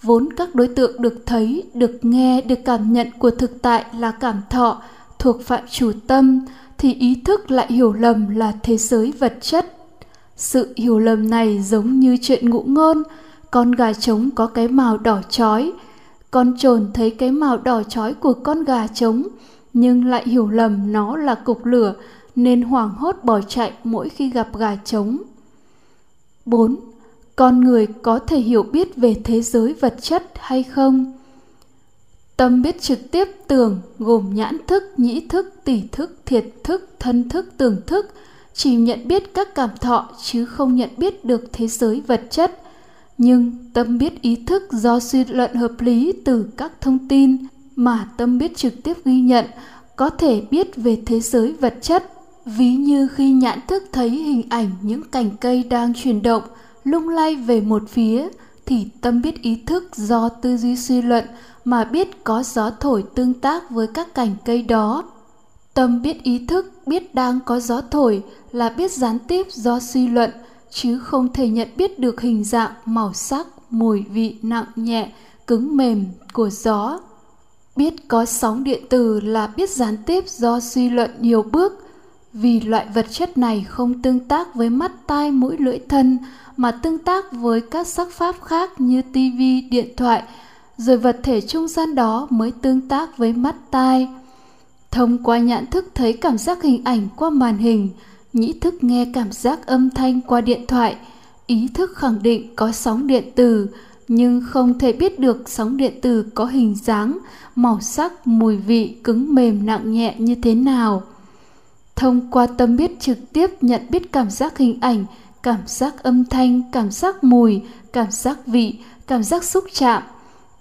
Vốn các đối tượng được thấy, được nghe, được cảm nhận của thực tại là cảm thọ, thuộc phạm chủ tâm, thì ý thức lại hiểu lầm là thế giới vật chất. Sự hiểu lầm này giống như chuyện ngụ ngôn, con gà trống có cái màu đỏ chói, con trồn thấy cái màu đỏ chói của con gà trống, nhưng lại hiểu lầm nó là cục lửa nên hoảng hốt bỏ chạy mỗi khi gặp gà trống. 4. Con người có thể hiểu biết về thế giới vật chất hay không? Tâm biết trực tiếp tưởng gồm nhãn thức, nhĩ thức, tỷ thức, thiệt thức, thân thức, tưởng thức, chỉ nhận biết các cảm thọ chứ không nhận biết được thế giới vật chất. Nhưng tâm biết ý thức do suy luận hợp lý từ các thông tin mà tâm biết trực tiếp ghi nhận có thể biết về thế giới vật chất. Ví như khi nhãn thức thấy hình ảnh những cành cây đang chuyển động, lung lay về một phía, thì tâm biết ý thức do tư duy suy luận mà biết có gió thổi tương tác với các cành cây đó. Tâm biết ý thức biết đang có gió thổi là biết gián tiếp do suy luận, chứ không thể nhận biết được hình dạng, màu sắc, mùi vị nặng nhẹ, cứng mềm của gió. Biết có sóng điện từ là biết gián tiếp do suy luận nhiều bước, vì loại vật chất này không tương tác với mắt tai mũi lưỡi thân mà tương tác với các sắc pháp khác như tivi, điện thoại, rồi vật thể trung gian đó mới tương tác với mắt tai. Thông qua nhãn thức thấy cảm giác hình ảnh qua màn hình, nhĩ thức nghe cảm giác âm thanh qua điện thoại, ý thức khẳng định có sóng điện từ, nhưng không thể biết được sóng điện từ có hình dáng, màu sắc, mùi vị, cứng mềm nặng nhẹ như thế nào. Thông qua tâm biết trực tiếp nhận biết cảm giác hình ảnh, cảm giác âm thanh, cảm giác mùi, cảm giác vị, cảm giác xúc chạm.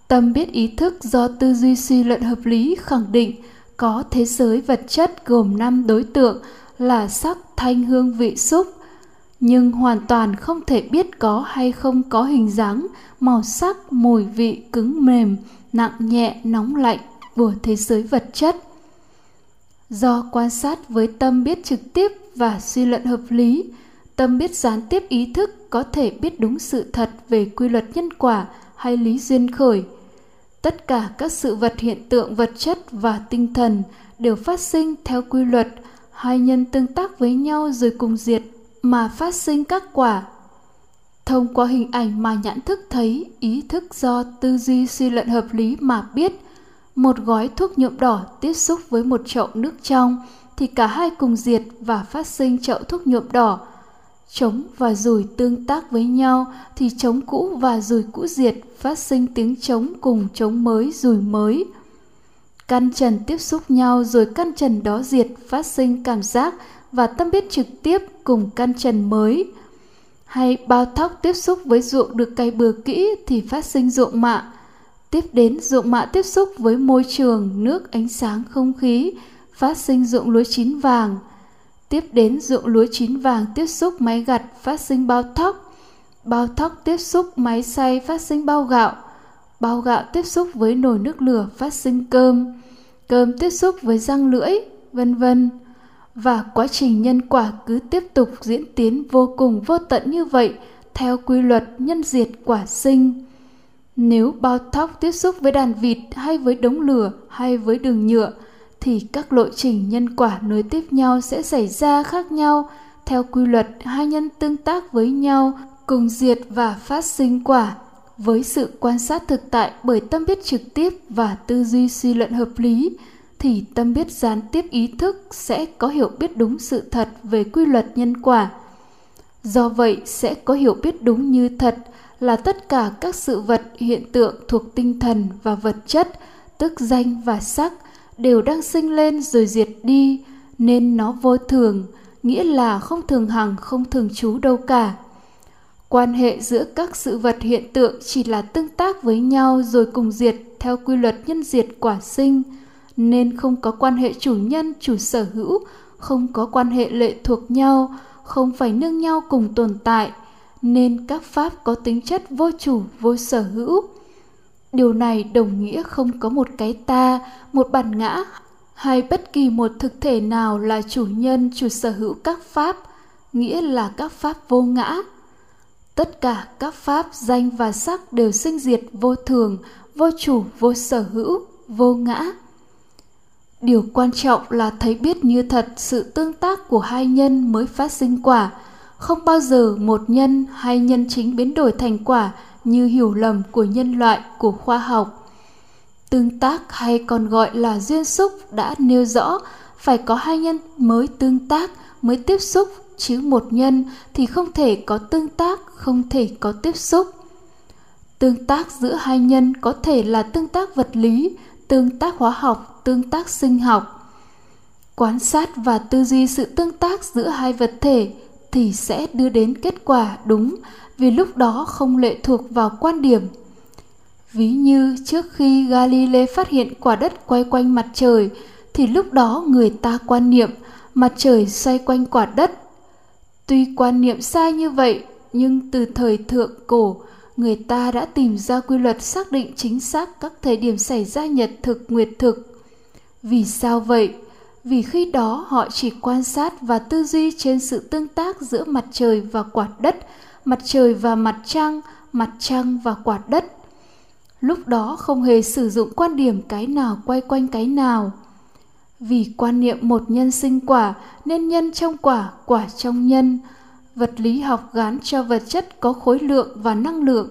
Tâm biết ý thức do tư duy suy luận hợp lý khẳng định có thế giới vật chất gồm 5 đối tượng là sắc, thanh, hương, vị, xúc, nhưng hoàn toàn không thể biết có hay không có hình dáng, màu sắc, mùi vị, cứng mềm, nặng nhẹ, nóng lạnh của thế giới vật chất. Do quan sát với tâm biết trực tiếp và suy luận hợp lý, tâm biết gián tiếp ý thức có thể biết đúng sự thật về quy luật nhân quả hay lý duyên khởi. Tất cả các sự vật hiện tượng vật chất và tinh thần đều phát sinh theo quy luật, hai nhân tương tác với nhau rồi cùng diệt mà phát sinh các quả thông qua hình ảnh mà nhãn thức thấy ý thức do tư duy suy luận hợp lý mà biết một gói thuốc nhuộm đỏ tiếp xúc với một chậu nước trong, thì cả hai cùng diệt và phát sinh chậu thuốc nhuộm đỏ. Trống và rùi tương tác với nhau, thì trống cũ và rùi cũ diệt, phát sinh tiếng trống cùng trống mới rùi mới. Căn trần tiếp xúc nhau rồi căn trần đó diệt, phát sinh cảm giác và tâm biết trực tiếp cùng căn trần mới. Hay bao thóc tiếp xúc với ruộng được cày bừa kỹ thì phát sinh ruộng mạ tiếp đến ruộng mạ tiếp xúc với môi trường, nước, ánh sáng, không khí, phát sinh ruộng lúa chín vàng. Tiếp đến ruộng lúa chín vàng tiếp xúc máy gặt phát sinh bao thóc. Bao thóc tiếp xúc máy xay phát sinh bao gạo. Bao gạo tiếp xúc với nồi nước lửa phát sinh cơm. Cơm tiếp xúc với răng lưỡi, vân vân. Và quá trình nhân quả cứ tiếp tục diễn tiến vô cùng vô tận như vậy, theo quy luật nhân diệt quả sinh nếu bao thóc tiếp xúc với đàn vịt hay với đống lửa hay với đường nhựa, thì các lộ trình nhân quả nối tiếp nhau sẽ xảy ra khác nhau theo quy luật hai nhân tương tác với nhau, cùng diệt và phát sinh quả, với sự quan sát thực tại bởi tâm biết trực tiếp và tư duy suy luận hợp lý, thì tâm biết gián tiếp ý thức sẽ có hiểu biết đúng sự thật về quy luật nhân quả. Do vậy, sẽ có hiểu biết đúng như thật là tất cả các sự vật, hiện tượng thuộc tinh thần và vật chất, tức danh và sắc, đều đang sinh lên rồi diệt đi, nên nó vô thường, nghĩa là không thường hằng, không thường trú đâu cả. Quan hệ giữa các sự vật, hiện tượng chỉ là tương tác với nhau rồi cùng diệt theo quy luật nhân diệt quả sinh, nên không có quan hệ chủ nhân, chủ sở hữu, không có quan hệ lệ thuộc nhau, không phải nương nhau cùng tồn tại nên các pháp có tính chất vô chủ, vô sở hữu. Điều này đồng nghĩa không có một cái ta, một bản ngã, hay bất kỳ một thực thể nào là chủ nhân, chủ sở hữu các pháp, nghĩa là các pháp vô ngã. Tất cả các pháp danh và sắc đều sinh diệt vô thường, vô chủ, vô sở hữu, vô ngã. Điều quan trọng là thấy biết như thật sự tương tác của hai nhân mới phát sinh quả không bao giờ một nhân hay nhân chính biến đổi thành quả như hiểu lầm của nhân loại, của khoa học. Tương tác hay còn gọi là duyên xúc đã nêu rõ phải có hai nhân mới tương tác, mới tiếp xúc, chứ một nhân thì không thể có tương tác, không thể có tiếp xúc. Tương tác giữa hai nhân có thể là tương tác vật lý, tương tác hóa học, tương tác sinh học. Quan sát và tư duy sự tương tác giữa hai vật thể thì sẽ đưa đến kết quả đúng, vì lúc đó không lệ thuộc vào quan điểm. Ví như trước khi galilei phát hiện quả đất quay quanh mặt trời, thì lúc đó người ta quan niệm mặt trời xoay quanh quả đất. Tuy quan niệm sai như vậy, nhưng từ thời thượng cổ, người ta đã tìm ra quy luật xác định chính xác các thời điểm xảy ra nhật thực, nguyệt thực. Vì sao vậy? Vì khi đó họ chỉ quan sát và tư duy trên sự tương tác giữa mặt trời và quả đất, mặt trời và mặt trăng mặt trăng và quả đất. Lúc đó không hề sử dụng quan điểm cái nào quay quanh cái nào. Vì quan niệm một nhân sinh quả, nên nhân trong quả quả trong nhân. Vật lý học gán cho vật chất có khối lượng và năng lượng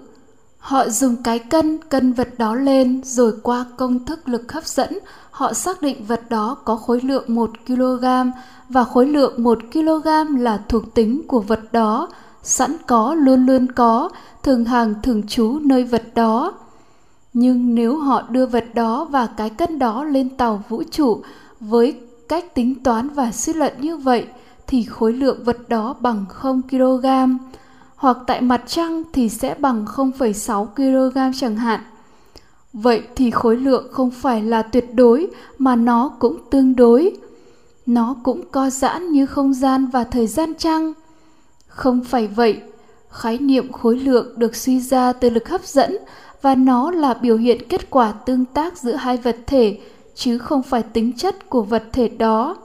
họ dùng cái cân cân vật đó lên rồi qua công thức lực hấp dẫn. Họ xác định vật đó có khối lượng 1 kg và khối lượng 1 kg là thuộc tính của vật đó, sẵn có luôn luôn có, thường hàng thường trú nơi vật đó. Nhưng nếu họ đưa vật đó và cái cân đó lên tàu vũ trụ với cách tính toán và suy luận như vậy thì khối lượng vật đó bằng 0 kg hoặc tại mặt trăng thì sẽ bằng 0,6 kg chẳng hạn. Vậy thì khối lượng không phải là tuyệt đối mà nó cũng tương đối. Nó cũng co giãn như không gian và thời gian trăng. Không phải vậy, khái niệm khối lượng được suy ra từ lực hấp dẫn và nó là biểu hiện kết quả tương tác giữa hai vật thể chứ không phải tính chất của vật thể đó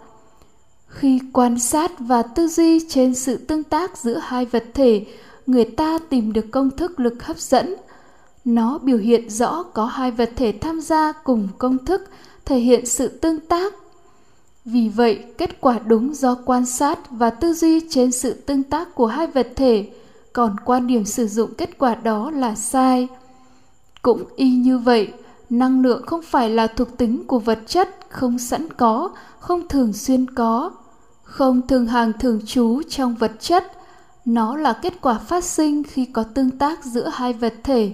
khi quan sát và tư duy trên sự tương tác giữa hai vật thể, người ta tìm được công thức lực hấp dẫn. Nó biểu hiện rõ có hai vật thể tham gia cùng công thức, thể hiện sự tương tác. Vì vậy, kết quả đúng do quan sát và tư duy trên sự tương tác của hai vật thể. Còn quan điểm sử dụng kết quả đó là sai. Cũng y như vậy năng lượng không phải là thuộc tính của vật chất, không sẵn có, không thường xuyên có. Không thường hàng thường trú trong vật chất, nó là kết quả phát sinh khi có tương tác giữa hai vật thể.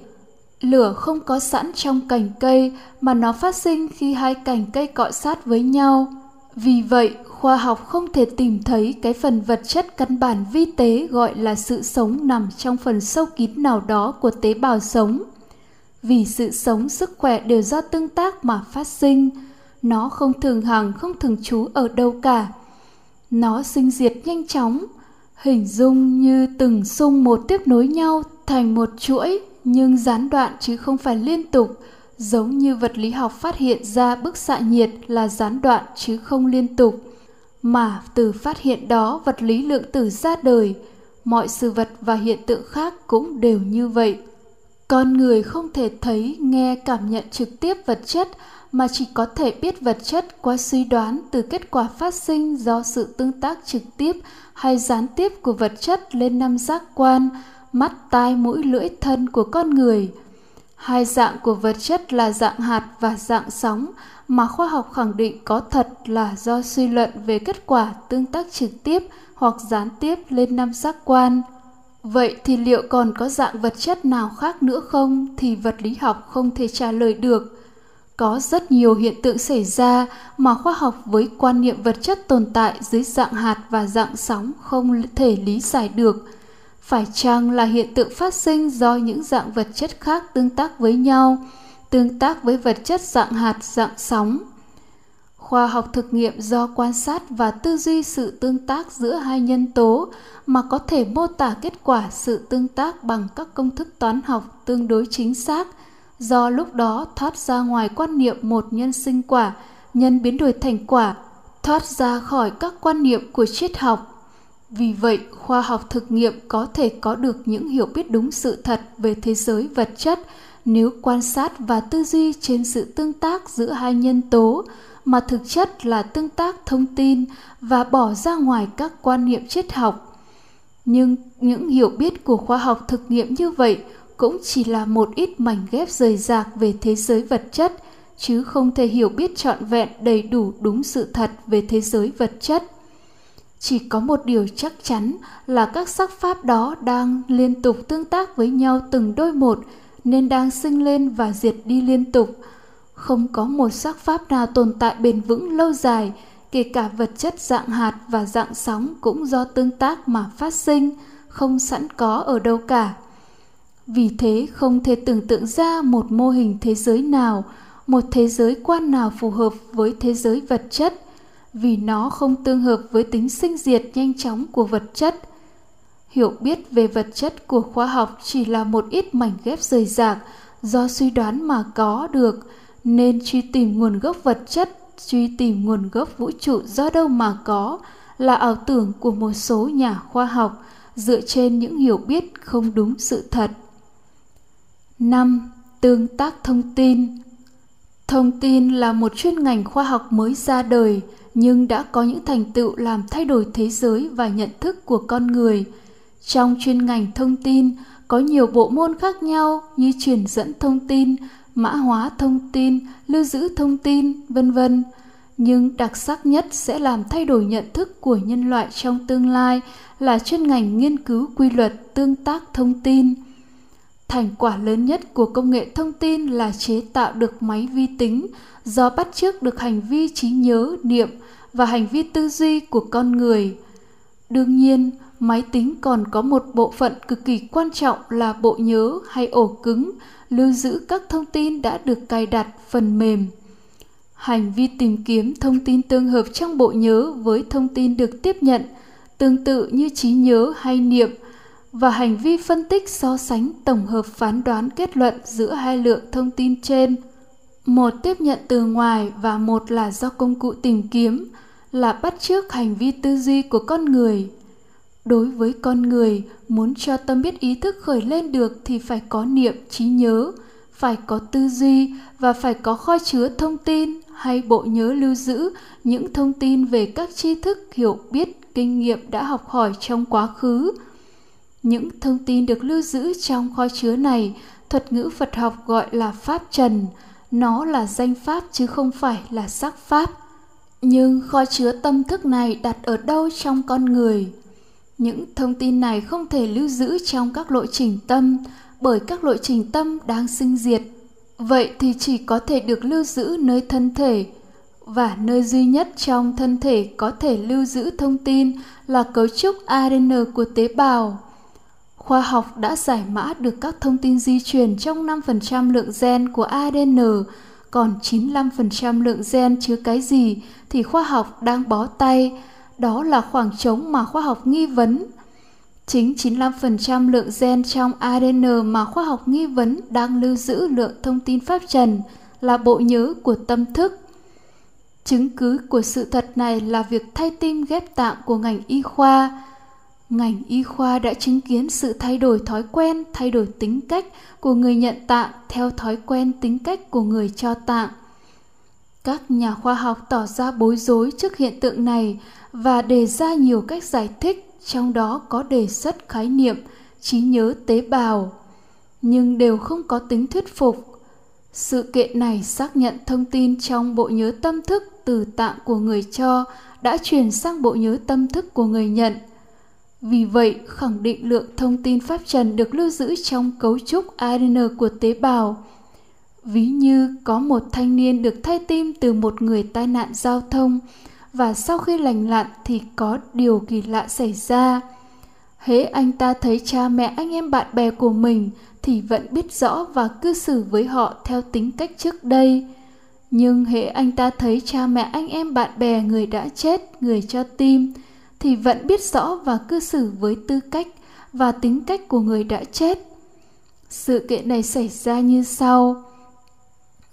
Lửa không có sẵn trong cành cây, mà nó phát sinh khi hai cành cây cọ sát với nhau. Vì vậy, khoa học không thể tìm thấy cái phần vật chất căn bản vi tế gọi là sự sống nằm trong phần sâu kín nào đó của tế bào sống vì sự sống sức khỏe đều do tương tác mà phát sinh. Nó không thường hằng, không thường trú ở đâu cả. Nó sinh diệt nhanh chóng, hình dung như từng xung một tiếp nối nhau thành một chuỗi, nhưng gián đoạn chứ không phải liên tục, giống như vật lý học phát hiện ra bức xạ nhiệt là gián đoạn chứ không liên tục. Mà từ phát hiện đó, vật lý lượng tử ra đời, mọi sự vật và hiện tượng khác cũng đều như vậy con người không thể thấy, nghe, cảm nhận trực tiếp vật chất, mà chỉ có thể biết vật chất qua suy đoán từ kết quả phát sinh do sự tương tác trực tiếp hay gián tiếp của vật chất lên năm giác quan, mắt, tai, mũi, lưỡi, thân của con người. Hai dạng của vật chất là dạng hạt và dạng sóng, mà khoa học khẳng định có thật là do suy luận về kết quả tương tác trực tiếp hoặc gián tiếp lên năm giác quan vậy thì liệu còn có dạng vật chất nào khác nữa không thì vật lý học không thể trả lời được. Có rất nhiều hiện tượng xảy ra mà khoa học với quan niệm vật chất tồn tại dưới dạng hạt và dạng sóng không thể lý giải được. Phải chăng là hiện tượng phát sinh do những dạng vật chất khác tương tác với nhau, tương tác với vật chất dạng hạt, dạng sóng? Khoa học thực nghiệm do quan sát và tư duy sự tương tác giữa hai nhân tố mà có thể mô tả kết quả sự tương tác bằng các công thức toán học tương đối chính xác do lúc đó thoát ra ngoài quan niệm một nhân sinh quả nhân biến đổi thành quả, thoát ra khỏi các quan niệm của triết học. Vì vậy, khoa học thực nghiệm có thể có được những hiểu biết đúng sự thật về thế giới vật chất nếu quan sát và tư duy trên sự tương tác giữa hai nhân tố mà thực chất là tương tác thông tin và bỏ ra ngoài các quan niệm triết học. Nhưng những hiểu biết của khoa học thực nghiệm như vậy cũng chỉ là một ít mảnh ghép rời rạc về thế giới vật chất, chứ không thể hiểu biết trọn vẹn đầy đủ đúng sự thật về thế giới vật chất chỉ có một điều chắc chắn là các sắc pháp đó đang liên tục tương tác với nhau từng đôi một, nên đang sinh lên và diệt đi liên tục không có một sắc pháp nào tồn tại bền vững lâu dài, kể cả vật chất dạng hạt và dạng sóng cũng do tương tác mà phát sinh, không sẵn có ở đâu cả. Vì thế, không thể tưởng tượng ra một mô hình thế giới nào, một thế giới quan nào phù hợp với thế giới vật chất, vì nó không tương hợp với tính sinh diệt nhanh chóng của vật chất. Hiểu biết về vật chất của khoa học chỉ là một ít mảnh ghép rời rạc do suy đoán mà có được nên truy tìm nguồn gốc vật chất truy tìm nguồn gốc vũ trụ do đâu mà có là ảo tưởng của một số nhà khoa học dựa trên những hiểu biết không đúng sự thật 5. Tương tác thông tin Thông tin là một chuyên ngành khoa học mới ra đời nhưng đã có những thành tựu làm thay đổi thế giới và nhận thức của con người. Trong chuyên ngành thông tin có nhiều bộ môn khác nhau như truyền dẫn thông tin, mã hóa thông tin, lưu giữ thông tin, vân vân. Nhưng đặc sắc nhất sẽ làm thay đổi nhận thức của nhân loại trong tương lai là chuyên ngành nghiên cứu quy luật tương tác thông tin Thành quả lớn nhất của công nghệ thông tin là chế tạo được máy vi tính do bắt chước được hành vi trí nhớ, niệm và hành vi tư duy của con người. Đương nhiên, máy tính còn có một bộ phận cực kỳ quan trọng là bộ nhớ hay ổ cứng lưu giữ các thông tin đã được cài đặt phần mềm. Hành vi tìm kiếm thông tin tương hợp trong bộ nhớ với thông tin được tiếp nhận, tương tự như trí nhớ hay niệm và hành vi phân tích so sánh tổng hợp phán đoán kết luận giữa hai lượng thông tin trên một tiếp nhận từ ngoài và một là do công cụ tìm kiếm là bắt chước hành vi tư duy của con người đối với con người muốn cho tâm biết ý thức khởi lên được thì phải có niệm trí nhớ phải có tư duy và phải có kho chứa thông tin hay bộ nhớ lưu giữ những thông tin về các tri thức hiểu biết kinh nghiệm đã học hỏi trong quá khứ những thông tin được lưu giữ trong kho chứa này, thuật ngữ Phật học gọi là pháp trần. Nó là danh pháp chứ không phải là sắc pháp. Nhưng kho chứa tâm thức này đặt ở đâu trong con người? Những thông tin này không thể lưu giữ trong các lộ trình tâm, bởi các lộ trình tâm đang sinh diệt. Vậy thì chỉ có thể được lưu giữ nơi thân thể, và nơi duy nhất trong thân thể có thể lưu giữ thông tin là cấu trúc ADN của tế bào khoa học đã giải mã được các thông tin di truyền trong 5% lượng gen của ADN, còn 95% lượng gen chứa cái gì thì khoa học đang bó tay, đó là khoảng trống mà khoa học nghi vấn. Chính 95% lượng gen trong ADN mà khoa học nghi vấn đang lưu giữ lượng thông tin pháp trần là bộ nhớ của tâm thức. Chứng cứ của sự thật này là việc thay tim ghép tạng của ngành y khoa, ngành y khoa đã chứng kiến sự thay đổi thói quen thay đổi tính cách của người nhận tạng theo thói quen tính cách của người cho tạng các nhà khoa học tỏ ra bối rối trước hiện tượng này và đề ra nhiều cách giải thích trong đó có đề xuất khái niệm trí nhớ tế bào. Nhưng đều không có tính thuyết phục. Sự kiện này xác nhận thông tin trong bộ nhớ tâm thức từ tạng của người cho đã truyền sang bộ nhớ tâm thức của người nhận. Vì vậy, khẳng định lượng thông tin pháp trần được lưu giữ trong cấu trúc ADN của tế bào. Ví như có một thanh niên được thay tim từ một người tai nạn giao thông và sau khi lành lặn thì có điều kỳ lạ xảy ra. Hễ anh ta thấy cha mẹ anh em bạn bè của mình thì vẫn biết rõ và cư xử với họ theo tính cách trước đây. Nhưng hễ anh ta thấy cha mẹ anh em bạn bè người đã chết, người cho tim thì vẫn biết rõ và cư xử với tư cách và tính cách của người đã chết sự kiện này xảy ra như sau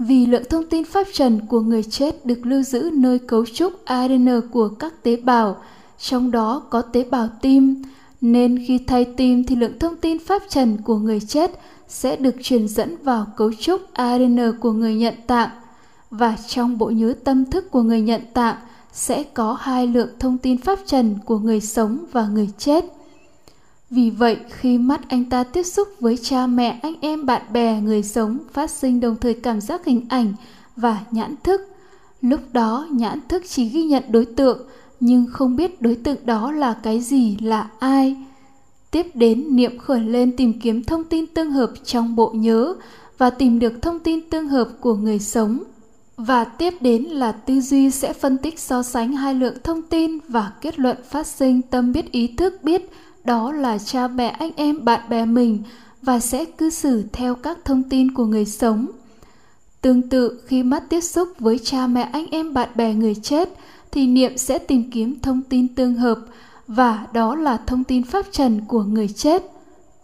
vì lượng thông tin pháp trần của người chết được lưu giữ nơi cấu trúc ADN của các tế bào, trong đó có tế bào tim, nên khi thay tim thì lượng thông tin pháp trần của người chết sẽ được truyền dẫn vào cấu trúc ADN của người nhận tạng và trong bộ nhớ tâm thức của người nhận tạng sẽ có hai lượng thông tin pháp trần của người sống và người chết. Vì vậy, khi mắt anh ta tiếp xúc với cha mẹ, anh em, bạn bè, người sống phát sinh đồng thời cảm giác hình ảnh và nhãn thức. Lúc đó, nhãn thức chỉ ghi nhận đối tượng, nhưng không biết đối tượng đó là cái gì, là ai. Tiếp đến, niệm khởi lên tìm kiếm thông tin tương hợp trong bộ nhớ và tìm được thông tin tương hợp của người sống. Và tiếp đến là tư duy sẽ phân tích so sánh hai lượng thông tin và kết luận phát sinh tâm biết ý thức biết đó là cha mẹ anh em bạn bè mình và sẽ cư xử theo các thông tin của người sống. Tương tự, khi mắt tiếp xúc với cha mẹ anh em bạn bè người chết, thì niệm sẽ tìm kiếm thông tin tương hợp và đó là thông tin pháp trần của người chết.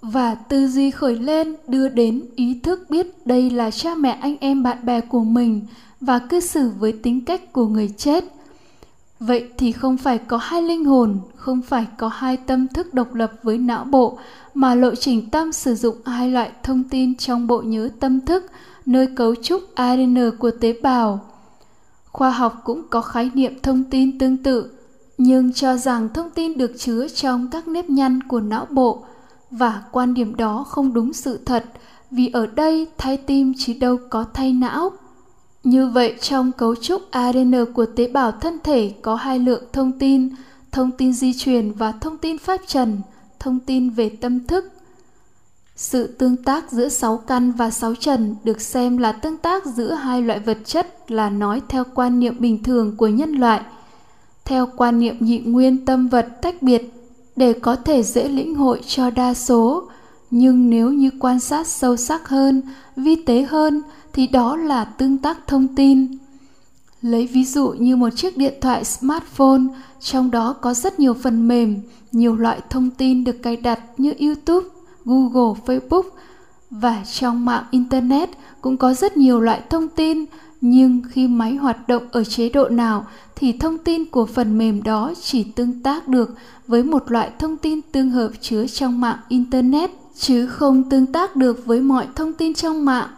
Và tư duy khởi lên đưa đến ý thức biết đây là cha mẹ anh em bạn bè của mình và cư xử với tính cách của người chết. Vậy thì không phải có hai linh hồn, không phải có hai tâm thức độc lập với não bộ, mà lộ trình tâm sử dụng hai loại thông tin trong bộ nhớ tâm thức, nơi cấu trúc ADN của tế bào. Khoa học cũng có khái niệm thông tin tương tự, nhưng cho rằng thông tin được chứa trong các nếp nhăn của não bộ, và quan điểm đó không đúng sự thật, vì ở đây thay tim chỉ đâu có thay não. Như vậy trong cấu trúc ADN của tế bào thân thể có hai lượng thông tin, thông tin di truyền và thông tin pháp trần, thông tin về tâm thức. Sự tương tác giữa sáu căn và sáu trần được xem là tương tác giữa hai loại vật chất là nói theo quan niệm bình thường của nhân loại. Theo quan niệm nhị nguyên tâm vật tách biệt để có thể dễ lĩnh hội cho đa số, nhưng nếu như quan sát sâu sắc hơn, vi tế hơn thì đó là tương tác thông tin. Lấy ví dụ như một chiếc điện thoại smartphone, trong đó có rất nhiều phần mềm, nhiều loại thông tin được cài đặt như youtube, google, facebook và trong mạng internet cũng có rất nhiều loại thông tin. Nhưng khi máy hoạt động ở chế độ nào thì thông tin của phần mềm đó chỉ tương tác được với một loại thông tin tương hợp chứa trong mạng internet, chứ không tương tác được với mọi thông tin trong mạng.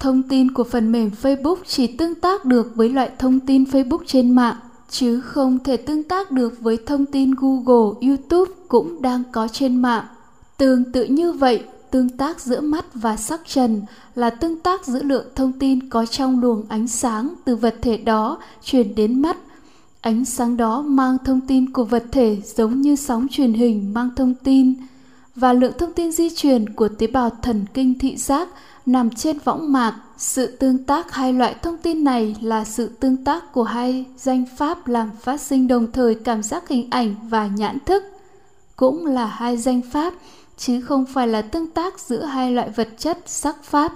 Thông tin của phần mềm Facebook chỉ tương tác được với loại thông tin Facebook trên mạng, chứ không thể tương tác được với thông tin Google, YouTube cũng đang có trên mạng. Tương tự như vậy, tương tác giữa mắt và sắc trần là tương tác giữa lượng thông tin có trong luồng ánh sáng từ vật thể đó truyền đến mắt. Ánh sáng đó mang thông tin của vật thể giống như sóng truyền hình mang thông tin và lượng thông tin di truyền của tế bào thần kinh thị giác nằm trên võng mạc. Sự tương tác hai loại thông tin này là sự tương tác của hai danh pháp làm phát sinh đồng thời cảm giác hình ảnh và nhãn thức. Cũng là hai danh pháp, chứ không phải là tương tác giữa hai loại vật chất sắc pháp.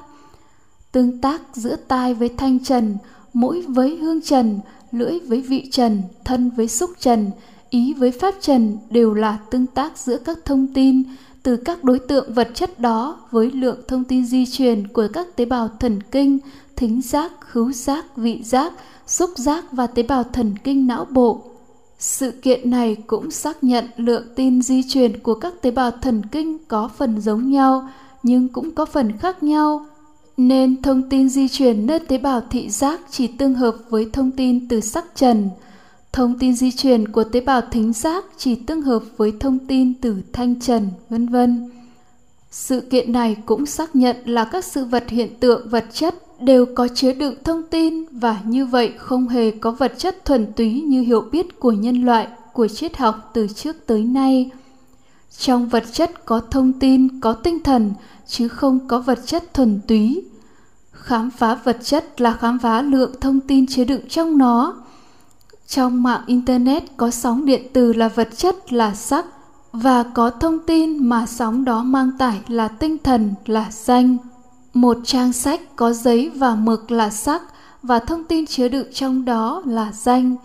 Tương tác giữa tai với thanh trần, mũi với hương trần, lưỡi với vị trần, thân với xúc trần, ý với pháp trần đều là tương tác giữa các thông tin, từ các đối tượng vật chất đó với lượng thông tin di truyền của các tế bào thần kinh, thính giác, khứu giác, vị giác, xúc giác và tế bào thần kinh não bộ. Sự kiện này cũng xác nhận lượng tin di truyền của các tế bào thần kinh có phần giống nhau nhưng cũng có phần khác nhau. Nên thông tin di truyền nơi tế bào thị giác chỉ tương hợp với thông tin từ sắc trần, Thông tin di truyền của tế bào thính giác chỉ tương hợp với thông tin từ thanh trần, vân vân. Sự kiện này cũng xác nhận là các sự vật hiện tượng vật chất đều có chứa đựng thông tin và như vậy không hề có vật chất thuần túy như hiểu biết của nhân loại, của triết học từ trước tới nay. Trong vật chất có thông tin, có tinh thần, chứ không có vật chất thuần túy. Khám phá vật chất là khám phá lượng thông tin chứa đựng trong nó, trong mạng Internet có sóng điện từ là vật chất là sắc và có thông tin mà sóng đó mang tải là tinh thần là danh. Một trang sách có giấy và mực là sắc và thông tin chứa đựng trong đó là danh.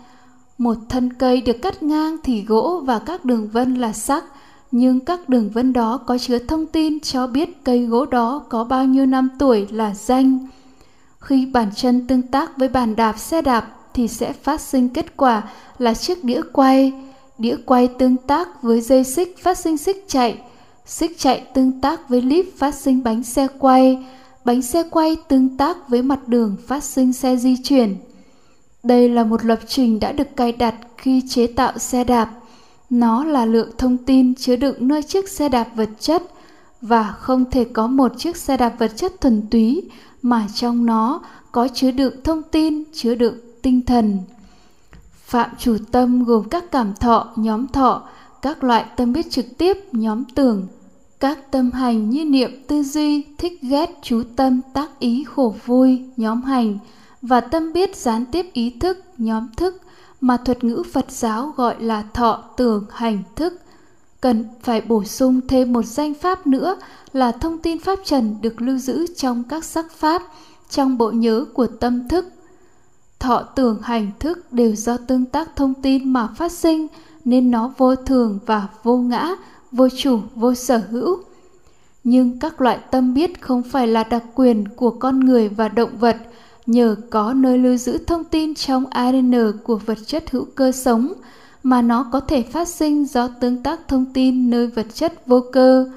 Một thân cây được cắt ngang thì gỗ và các đường vân là sắc, nhưng các đường vân đó có chứa thông tin cho biết cây gỗ đó có bao nhiêu năm tuổi là danh Khi bàn chân tương tác với bàn đạp xe đạp thì sẽ phát sinh kết quả là chiếc đĩa quay. Đĩa quay tương tác với dây xích phát sinh xích chạy. Xích chạy tương tác với líp phát sinh bánh xe quay. Bánh xe quay tương tác với mặt đường phát sinh xe di chuyển. Đây là một lập trình đã được cài đặt khi chế tạo xe đạp. Nó là lượng thông tin chứa đựng nơi chiếc xe đạp vật chất và không thể có một chiếc xe đạp vật chất thuần túy mà trong nó có chứa đựng thông tin, chứa đựng tinh thần. Phạm chủ tâm gồm các cảm thọ, nhóm thọ, các loại tâm biết trực tiếp, nhóm tưởng, các tâm hành như niệm tư duy, thích ghét, chú tâm, tác ý, khổ vui, nhóm hành và tâm biết gián tiếp ý thức, nhóm thức mà thuật ngữ Phật giáo gọi là thọ, tưởng, hành, thức. Cần phải bổ sung thêm một danh pháp nữa là thông tin pháp trần được lưu giữ trong các sắc pháp, trong bộ nhớ của tâm thức. Thọ tưởng hành thức đều do tương tác thông tin mà phát sinh nên nó vô thường và vô ngã, vô chủ, vô sở hữu. Nhưng các loại tâm biết không phải là đặc quyền của con người và động vật, nhờ có nơi lưu giữ thông tin trong ADN của vật chất hữu cơ sống mà nó có thể phát sinh do tương tác thông tin nơi vật chất vô cơ.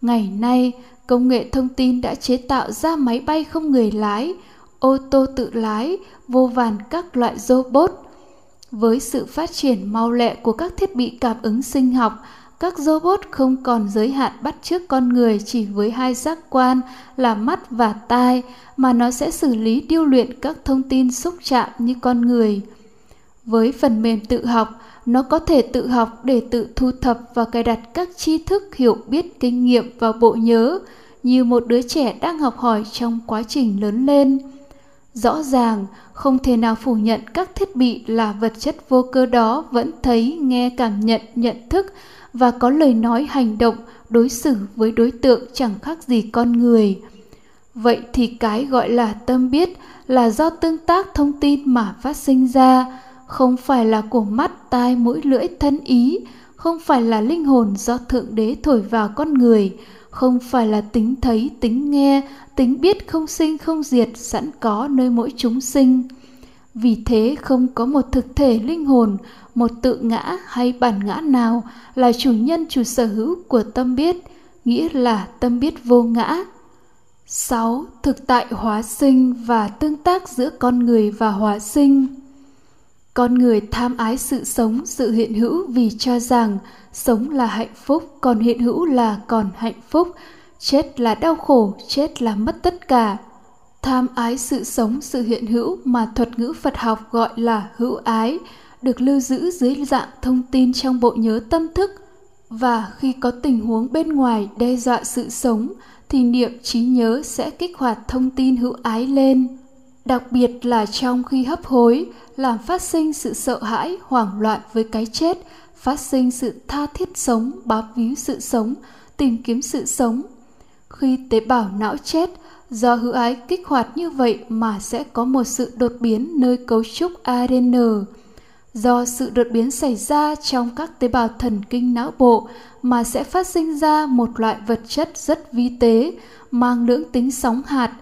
Ngày nay, công nghệ thông tin đã chế tạo ra máy bay không người lái, ô tô tự lái, vô vàn các loại robot. Với sự phát triển mau lẹ của các thiết bị cảm ứng sinh học, các robot không còn giới hạn bắt chước con người chỉ với hai giác quan là mắt và tai mà nó sẽ xử lý điêu luyện các thông tin xúc chạm như con người. Với phần mềm tự học, nó có thể tự học để tự thu thập và cài đặt các tri thức hiểu biết kinh nghiệm vào bộ nhớ như một đứa trẻ đang học hỏi trong quá trình lớn lên rõ ràng, không thể nào phủ nhận các thiết bị là vật chất vô cơ đó vẫn thấy, nghe, cảm nhận nhận thức và có lời nói hành động đối xử với đối tượng chẳng khác gì con người. Vậy thì cái gọi là tâm biết là do tương tác thông tin mà phát sinh ra, không phải là của mắt, tai, mũi, lưỡi, thân ý, không phải là linh hồn do thượng đế thổi vào con người không phải là tính thấy, tính nghe, tính biết không sinh, không diệt, sẵn có nơi mỗi chúng sinh vì thế không có một thực thể linh hồn, một tự ngã hay bản ngã nào là chủ nhân, chủ sở hữu của tâm biết, nghĩa là tâm biết vô ngã 6. Thực tại hóa sinh và tương tác giữa con người và hóa sinh con người tham ái sự sống, sự hiện hữu vì cho rằng sống là hạnh phúc, còn hiện hữu là còn hạnh phúc. Chết là đau khổ, chết là mất tất cả. Tham ái sự sống, sự hiện hữu mà thuật ngữ phật học gọi là hữu ái, được lưu giữ dưới dạng thông tin trong bộ nhớ tâm thức. Và khi có tình huống bên ngoài đe dọa sự sống, thì niệm trí nhớ sẽ kích hoạt thông tin hữu ái lên đặc biệt là trong khi hấp hối, làm phát sinh sự sợ hãi, hoảng loạn với cái chết, phát sinh sự tha thiết sống, bám víu sự sống, tìm kiếm sự sống. Khi tế bào não chết, do hữu ái kích hoạt như vậy mà sẽ có một sự đột biến nơi cấu trúc adn do sự đột biến xảy ra trong các tế bào thần kinh não bộ mà sẽ phát sinh ra một loại vật chất rất vi tế, mang lưỡng tính sóng hạt,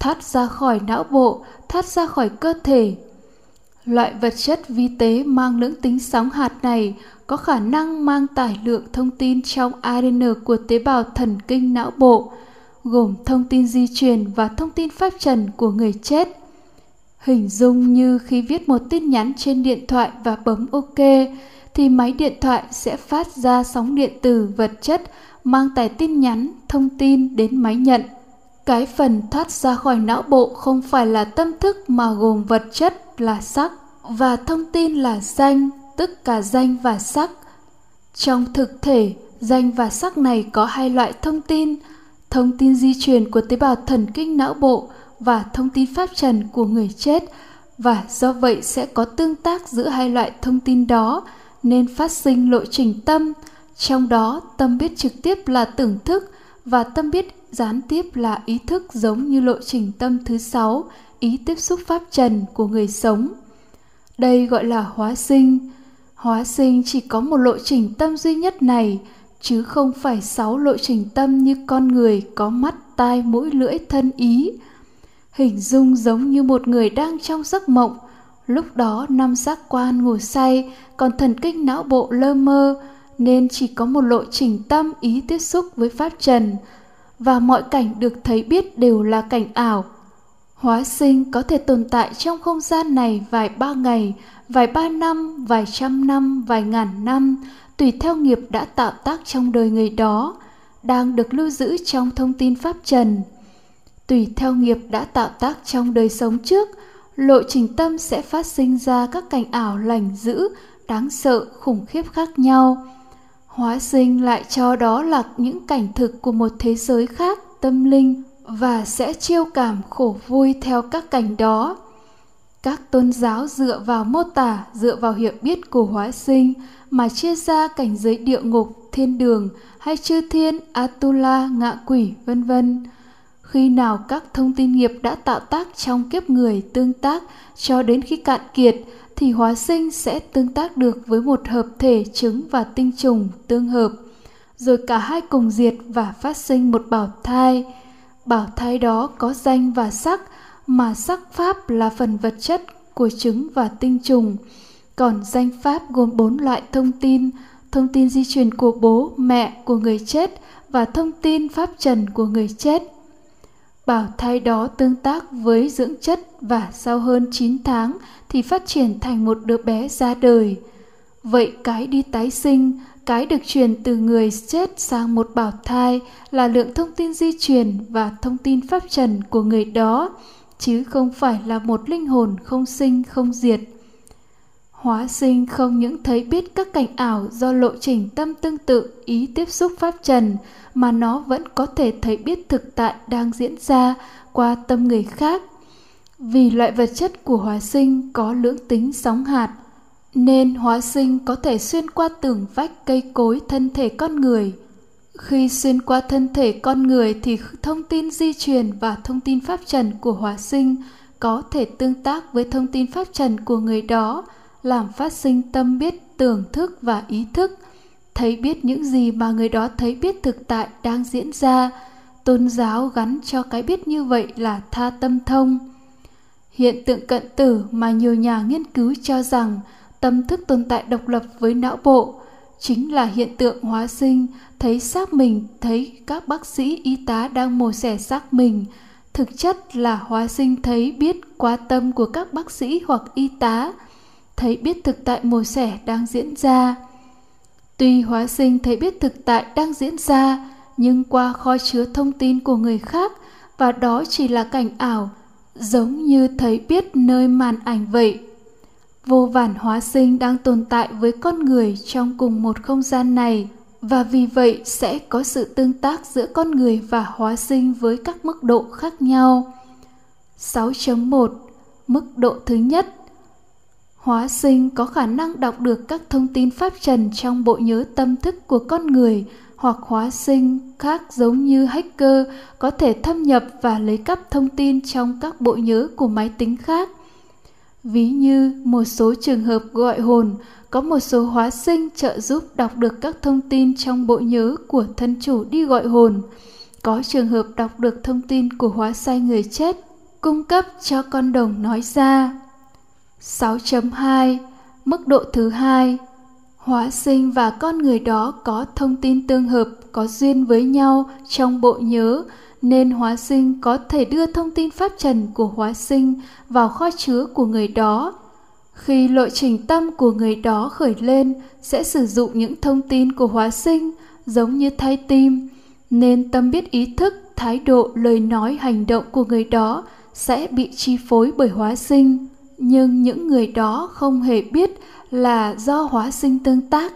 thoát ra khỏi não bộ thoát ra khỏi cơ thể Loại vật chất vi tế mang lưỡng tính sóng hạt này có khả năng mang tải lượng thông tin trong ADN của tế bào thần kinh não bộ, gồm thông tin di truyền và thông tin pháp trần của người chết. Hình dung như khi viết một tin nhắn trên điện thoại và bấm OK, thì máy điện thoại sẽ phát ra sóng điện tử vật chất mang tải tin nhắn, thông tin đến máy nhận. Cái phần thoát ra khỏi não bộ không phải là tâm thức mà gồm vật chất là sắc và thông tin là danh, tức cả danh và sắc. Trong thực thể, danh và sắc này có hai loại thông tin, thông tin di truyền của tế bào thần kinh não bộ và thông tin pháp trần của người chết và do vậy sẽ có tương tác giữa hai loại thông tin đó nên phát sinh lộ trình tâm, trong đó tâm biết trực tiếp là tưởng thức và tâm biết gián tiếp là ý thức giống như lộ trình tâm thứ sáu, ý tiếp xúc pháp trần của người sống. Đây gọi là hóa sinh. Hóa sinh chỉ có một lộ trình tâm duy nhất này, chứ không phải sáu lộ trình tâm như con người có mắt, tai, mũi, lưỡi, thân ý. hình dung giống như một người đang trong giấc mộng lúc đó năm giác quan ngủ say còn thần kinh não bộ lơ mơ nên chỉ có một lộ trình tâm ý tiếp xúc với pháp trần và mọi cảnh được thấy biết đều là cảnh ảo. Hóa sinh có thể tồn tại trong không gian này vài ba ngày, vài ba năm, vài trăm năm, vài ngàn năm, tùy theo nghiệp đã tạo tác trong đời người đó, đang được lưu giữ trong thông tin pháp trần. Tùy theo nghiệp đã tạo tác trong đời sống trước, lộ trình tâm sẽ phát sinh ra các cảnh ảo lành dữ, đáng sợ, khủng khiếp khác nhau hóa sinh lại cho đó là những cảnh thực của một thế giới khác, tâm linh, và sẽ chiêu cảm khổ vui theo các cảnh đó. Các tôn giáo dựa vào mô tả, dựa vào hiểu biết của hóa sinh mà chia ra cảnh giới địa ngục, thiên đường hay chư thiên, atula, ngạ quỷ, vân vân. Khi nào các thông tin nghiệp đã tạo tác trong kiếp người tương tác cho đến khi cạn kiệt thì hóa sinh sẽ tương tác được với một hợp thể trứng và tinh trùng tương hợp, rồi cả hai cùng diệt và phát sinh một bảo thai. Bảo thai đó có danh và sắc, mà sắc pháp là phần vật chất của trứng và tinh trùng. Còn danh pháp gồm bốn loại thông tin thông tin di truyền của bố, mẹ của người chết và thông tin pháp trần của người chết. Bảo thai đó tương tác với dưỡng chất và sau hơn 9 tháng thì phát triển thành một đứa bé ra đời. Vậy cái đi tái sinh, cái được truyền từ người chết sang một bảo thai là lượng thông tin di truyền và thông tin pháp trần của người đó, chứ không phải là một linh hồn không sinh không diệt. Hóa sinh không những thấy biết các cảnh ảo do lộ trình tâm tương tự ý tiếp xúc pháp trần mà nó vẫn có thể thấy biết thực tại đang diễn ra qua tâm người khác. Vì loại vật chất của hóa sinh có lưỡng tính sóng hạt, nên hóa sinh có thể xuyên qua tường vách cây cối thân thể con người. Khi xuyên qua thân thể con người thì thông tin di truyền và thông tin pháp trần của hóa sinh có thể tương tác với thông tin pháp trần của người đó, làm phát sinh tâm biết tưởng thức và ý thức thấy biết những gì mà người đó thấy biết thực tại đang diễn ra tôn giáo gắn cho cái biết như vậy là tha tâm thông hiện tượng cận tử mà nhiều nhà nghiên cứu cho rằng tâm thức tồn tại độc lập với não bộ chính là hiện tượng hóa sinh, thấy xác mình, thấy các bác sĩ, y tá đang mổ xẻ xác mình. Thực chất là hóa sinh thấy biết quá tâm của các bác sĩ hoặc y tá, thấy biết thực tại mổ xẻ đang diễn ra. Tuy hóa sinh thấy biết thực tại đang diễn ra, nhưng qua kho chứa thông tin của người khác, và đó chỉ là cảnh ảo giống như thấy biết nơi màn ảnh vậy, vô vàn hóa sinh đang tồn tại với con người trong cùng một không gian này, và vì vậy sẽ có sự tương tác giữa con người và hóa sinh với các mức độ khác nhau. 6.1 Mức độ thứ nhất Hóa sinh có khả năng đọc được các thông tin pháp trần trong bộ nhớ tâm thức của con người hoặc hóa sinh khác giống như hacker có thể thâm nhập và lấy cắp thông tin trong các bộ nhớ của máy tính khác. Ví như một số trường hợp gọi hồn, có một số hóa sinh trợ giúp đọc được các thông tin trong bộ nhớ của thân chủ đi gọi hồn. Có trường hợp đọc được thông tin của hóa sai người chết, cung cấp cho con đồng nói ra. 6.2 Mức độ thứ hai Hóa sinh và con người đó có thông tin tương hợp, có duyên với nhau trong bộ nhớ, nên hóa sinh có thể đưa thông tin pháp trần của hóa sinh vào kho chứa của người đó. Khi lộ trình tâm của người đó khởi lên sẽ sử dụng những thông tin của hóa sinh giống như thay tim, nên tâm biết ý thức, thái độ, lời nói, hành động của người đó sẽ bị chi phối bởi hóa sinh nhưng những người đó không hề biết là do hóa sinh tương tác.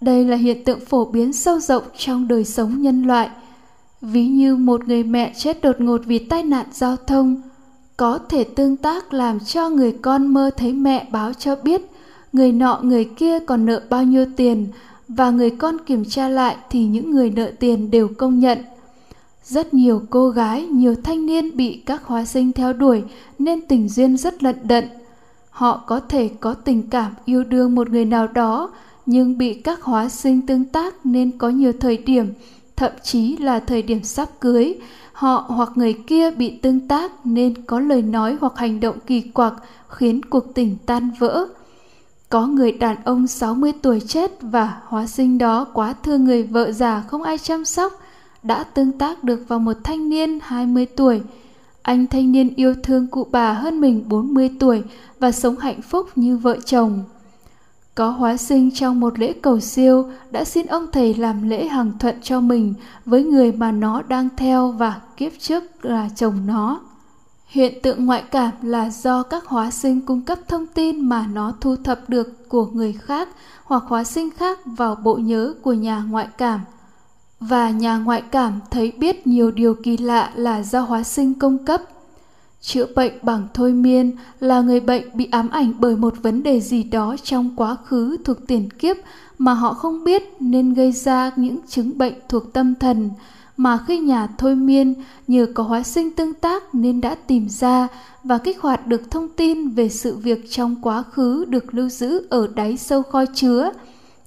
Đây là hiện tượng phổ biến sâu rộng trong đời sống nhân loại. Ví như một người mẹ chết đột ngột vì tai nạn giao thông có thể tương tác làm cho người con mơ thấy mẹ báo cho biết người nọ người kia còn nợ bao nhiêu tiền và người con kiểm tra lại thì những người nợ tiền đều công nhận. Rất nhiều cô gái, nhiều thanh niên bị các hóa sinh theo đuổi nên tình duyên rất lận đận. Họ có thể có tình cảm yêu đương một người nào đó nhưng bị các hóa sinh tương tác nên có nhiều thời điểm, thậm chí là thời điểm sắp cưới, họ hoặc người kia bị tương tác nên có lời nói hoặc hành động kỳ quặc khiến cuộc tình tan vỡ. Có người đàn ông 60 tuổi chết và hóa sinh đó quá thương người vợ già không ai chăm sóc, đã tương tác được vào một thanh niên 20 tuổi. Anh thanh niên yêu thương cụ bà hơn mình 40 tuổi và sống hạnh phúc như vợ chồng. Có hóa sinh trong một lễ cầu siêu đã xin ông thầy làm lễ hằng thuận cho mình với người mà nó đang theo và kiếp trước là chồng nó. Hiện tượng ngoại cảm là do các hóa sinh cung cấp thông tin mà nó thu thập được của người khác hoặc hóa sinh khác vào bộ nhớ của nhà ngoại cảm. Và nhà ngoại cảm thấy biết nhiều điều kỳ lạ là do hóa sinh cung cấp. Chữa bệnh bằng thôi miên là người bệnh bị ám ảnh bởi một vấn đề gì đó trong quá khứ thuộc tiền kiếp mà họ không biết nên gây ra những chứng bệnh thuộc tâm thần mà khi nhà thôi miên nhờ có hóa sinh tương tác nên đã tìm ra và kích hoạt được thông tin về sự việc trong quá khứ được lưu giữ ở đáy sâu kho chứa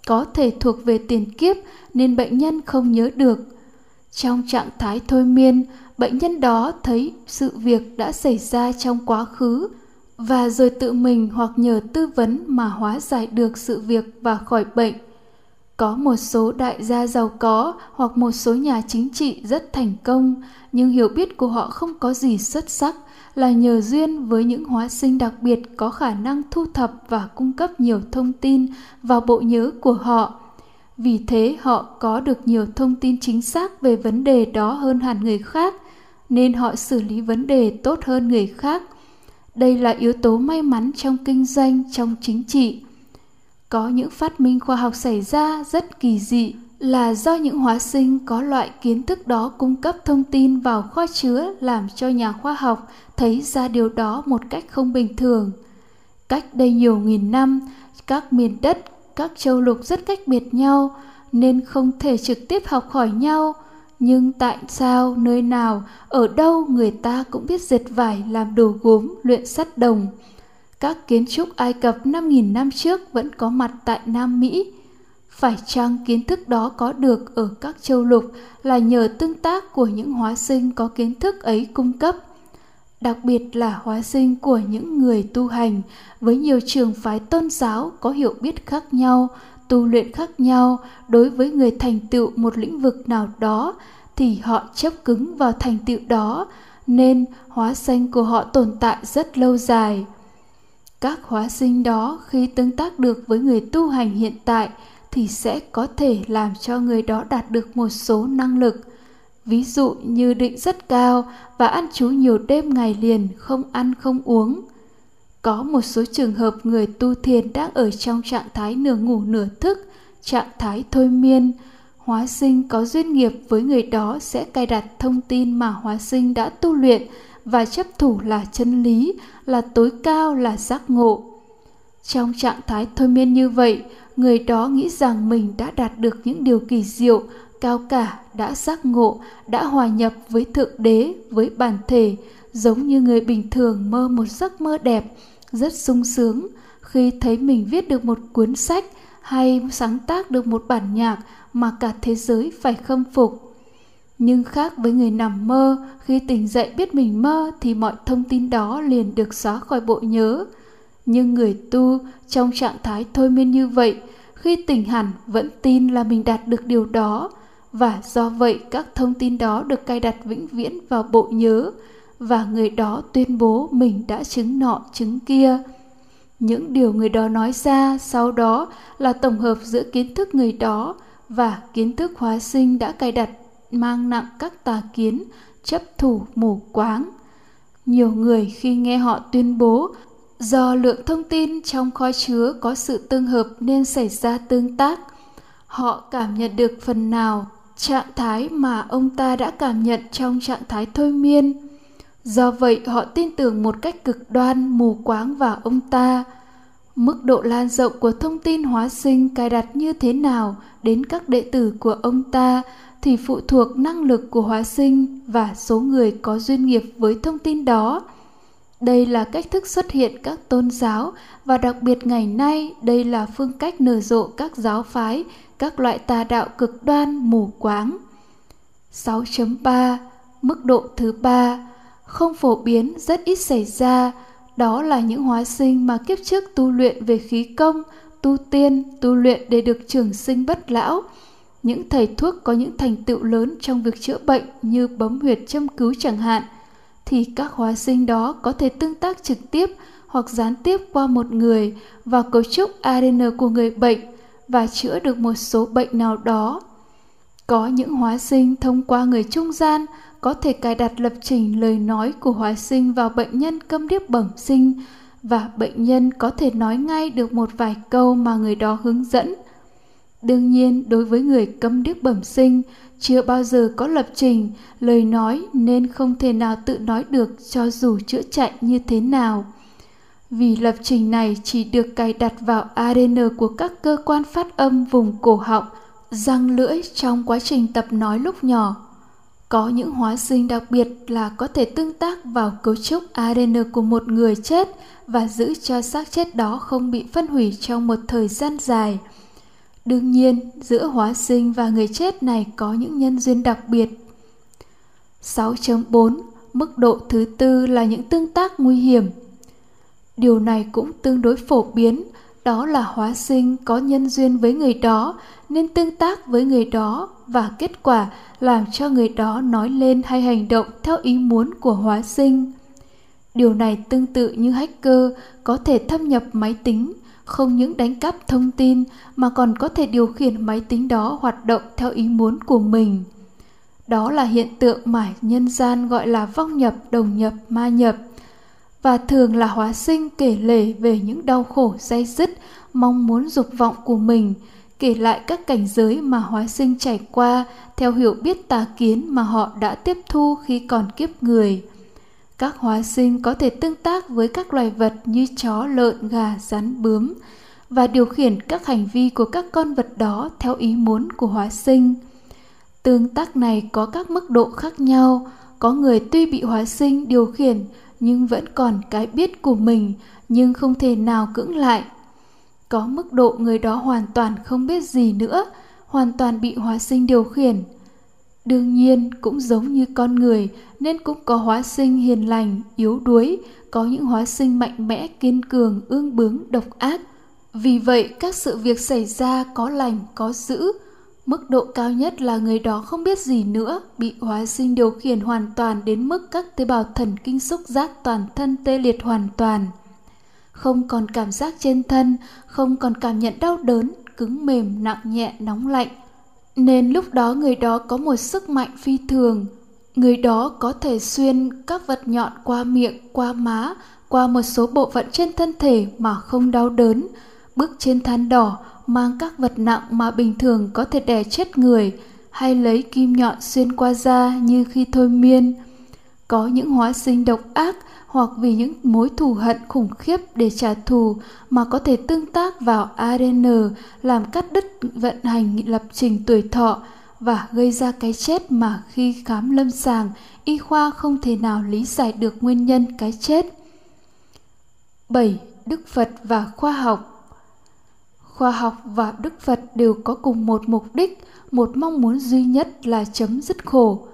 có thể thuộc về tiền kiếp nên bệnh nhân không nhớ được. Trong trạng thái thôi miên, bệnh nhân đó thấy sự việc đã xảy ra trong quá khứ và rồi tự mình hoặc nhờ tư vấn mà hóa giải được sự việc và khỏi bệnh. Có một số đại gia giàu có hoặc một số nhà chính trị rất thành công, nhưng hiểu biết của họ không có gì xuất sắc là nhờ duyên với những hóa sinh đặc biệt có khả năng thu thập và cung cấp nhiều thông tin vào bộ nhớ của họ. Vì thế, họ có được nhiều thông tin chính xác về vấn đề đó hơn hẳn người khác, nên họ xử lý vấn đề tốt hơn người khác. Đây là yếu tố may mắn trong kinh doanh, trong chính trị. Có những phát minh khoa học xảy ra rất kỳ dị là do những hóa sinh có loại kiến thức đó cung cấp thông tin vào kho chứa làm cho nhà khoa học thấy ra điều đó một cách không bình thường. Cách đây nhiều nghìn năm, các miền đất, các châu lục rất cách biệt nhau nên không thể trực tiếp học hỏi nhau. Nhưng tại sao, nơi nào, ở đâu người ta cũng biết dệt vải làm đồ gốm, luyện sắt đồng – các kiến trúc Ai Cập 5.000 năm trước vẫn có mặt tại Nam Mỹ. Phải chăng kiến thức đó có được ở các châu lục là nhờ tương tác của những hóa sinh có kiến thức ấy cung cấp? Đặc biệt là hóa sinh của những người tu hành với nhiều trường phái tôn giáo có hiểu biết khác nhau, tu luyện khác nhau đối với người thành tựu một lĩnh vực nào đó thì họ chấp cứng vào thành tựu đó nên hóa sinh của họ tồn tại rất lâu dài các hóa sinh đó khi tương tác được với người tu hành hiện tại thì sẽ có thể làm cho người đó đạt được một số năng lực. Ví dụ như định rất cao và ăn chú nhiều đêm ngày liền, không ăn không uống. Có một số trường hợp người tu thiền đang ở trong trạng thái nửa ngủ nửa thức, trạng thái thôi miên. Hóa sinh có duyên nghiệp với người đó sẽ cài đặt thông tin mà hóa sinh đã tu luyện và chấp thủ là chân lý, là tối cao, là giác ngộ. Trong trạng thái thôi miên như vậy người đó nghĩ rằng mình đã đạt được những điều kỳ diệu, cao cả, đã giác ngộ, đã hòa nhập với thượng đế, với bản thể, giống như người bình thường mơ một giấc mơ đẹp, rất sung sướng. Khi thấy mình viết được một cuốn sách hay sáng tác được một bản nhạc mà cả thế giới phải khâm phục. Nhưng khác với người nằm mơ, khi tỉnh dậy biết mình mơ thì mọi thông tin đó liền được xóa khỏi bộ nhớ nhưng người tu trong trạng thái thôi miên như vậy khi tỉnh hẳn vẫn tin là mình đạt được điều đó và do vậy các thông tin đó được cài đặt vĩnh viễn vào bộ nhớ và người đó tuyên bố mình đã chứng nọ chứng kia những điều người đó nói ra sau đó là tổng hợp giữa kiến thức người đó và kiến thức hóa sinh đã cài đặt mang nặng các tà kiến, chấp thủ mù quáng. Nhiều người khi nghe họ tuyên bố do lượng thông tin trong kho chứa có sự tương hợp nên xảy ra tương tác, họ cảm nhận được phần nào trạng thái mà ông ta đã cảm nhận trong trạng thái thôi miên. Do vậy họ tin tưởng một cách cực đoan mù quáng vào ông ta. Mức độ lan rộng của thông tin hóa sinh cài đặt như thế nào đến các đệ tử của ông ta thì phụ thuộc năng lực của hóa sinh và số người có duyên nghiệp với thông tin đó đây là cách thức xuất hiện các tôn giáo và đặc biệt ngày nay đây là phương cách nở rộ các giáo phái, các loại tà đạo cực đoan mù quáng. 6.3 mức độ thứ ba không phổ biến rất ít xảy ra đó là những hóa sinh mà kiếp trước tu luyện về khí công tu tiên tu luyện để được trường sinh bất lão những thầy thuốc có những thành tựu lớn trong việc chữa bệnh như bấm huyệt châm cứu chẳng hạn thì các hóa sinh đó có thể tương tác trực tiếp hoặc gián tiếp qua một người vào cấu trúc ADN của người bệnh và chữa được một số bệnh nào đó. Có những hóa sinh thông qua người trung gian có thể cài đặt lập trình lời nói của hóa sinh vào bệnh nhân câm điếc bẩm sinh và bệnh nhân có thể nói ngay được một vài câu mà người đó hướng dẫn. Đương nhiên, đối với người câm điếc bẩm sinh, chưa bao giờ có lập trình, lời nói nên không thể nào tự nói được cho dù chữa chạy như thế nào. Vì lập trình này chỉ được cài đặt vào ADN của các cơ quan phát âm vùng cổ họng, răng lưỡi trong quá trình tập nói lúc nhỏ. Có những hóa sinh đặc biệt là có thể tương tác vào cấu trúc ADN của một người chết và giữ cho xác chết đó không bị phân hủy trong một thời gian dài. Đương nhiên, giữa hóa sinh và người chết này có những nhân duyên đặc biệt. 6.4 Mức độ thứ tư là những tương tác nguy hiểm. Điều này cũng tương đối phổ biến, đó là hóa sinh có nhân duyên với người đó nên tương tác với người đó và kết quả làm cho người đó nói lên hay hành động theo ý muốn của hóa sinh. Điều này tương tự như hacker có thể thâm nhập máy tính, không những đánh cắp thông tin mà còn có thể điều khiển máy tính đó hoạt động theo ý muốn của mình. Đó là hiện tượng mà nhân gian gọi là vong nhập, đồng nhập, ma nhập và thường là hóa sinh kể lể về những đau khổ dây dứt, mong muốn dục vọng của mình, kể lại các cảnh giới mà hóa sinh trải qua theo hiểu biết tà kiến mà họ đã tiếp thu khi còn kiếp người. Các hóa sinh có thể tương tác với các loài vật như chó, lợn, gà, rắn, bướm và điều khiển các hành vi của các con vật đó theo ý muốn của hóa sinh. Tương tác này có các mức độ khác nhau, có người tuy bị hóa sinh điều khiển nhưng vẫn còn cái biết của mình nhưng không thể nào cưỡng lại. Có mức độ người đó hoàn toàn không biết gì nữa, hoàn toàn bị hóa sinh điều khiển – Đương nhiên cũng giống như con người nên cũng có hóa sinh hiền lành, yếu đuối, có những hóa sinh mạnh mẽ, kiên cường, ương bướng, độc ác. Vì vậy các sự việc xảy ra có lành, có dữ. Mức độ cao nhất là người đó không biết gì nữa, bị hóa sinh điều khiển hoàn toàn đến mức các tế bào thần kinh xúc giác toàn thân tê liệt hoàn toàn. Không còn cảm giác trên thân, không còn cảm nhận đau đớn, cứng mềm, nặng nhẹ, nóng lạnh, nên lúc đó người đó có một sức mạnh phi thường. Người đó có thể xuyên các vật nhọn qua miệng, qua má, qua một số bộ phận trên thân thể mà không đau đớn. Bước trên than đỏ mang các vật nặng mà bình thường có thể đè chết người, hay lấy kim nhọn xuyên qua da như khi thôi miên. Có những hóa sinh độc ác hoặc vì những mối thù hận khủng khiếp để trả thù mà có thể tương tác vào ADN làm cắt đứt vận hành lập trình tuổi thọ và gây ra cái chết mà khi khám lâm sàng y khoa không thể nào lý giải được nguyên nhân cái chết. 7. Đức Phật và khoa học Khoa học và Đức Phật đều có cùng một mục đích, một mong muốn duy nhất là chấm dứt khổ.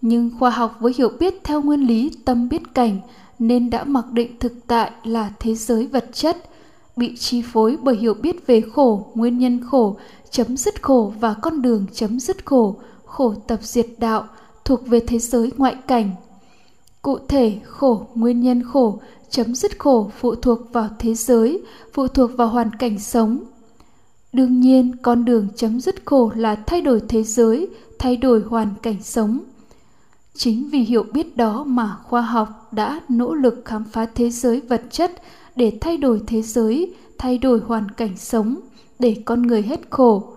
Nhưng khoa học với hiểu biết theo nguyên lý tâm biết cảnh nên đã mặc định thực tại là thế giới vật chất, bị chi phối bởi hiểu biết về khổ, nguyên nhân khổ, chấm dứt khổ và con đường chấm dứt khổ khổ tập diệt đạo, thuộc về thế giới ngoại cảnh. Cụ thể, khổ, nguyên nhân khổ, chấm dứt khổ phụ thuộc vào thế giới, phụ thuộc vào hoàn cảnh sống. Đương nhiên, con đường chấm dứt khổ là thay đổi thế giới, thay đổi hoàn cảnh sống chính vì hiểu biết đó mà khoa học đã nỗ lực khám phá thế giới vật chất để thay đổi thế giới, thay đổi hoàn cảnh sống để con người hết khổ.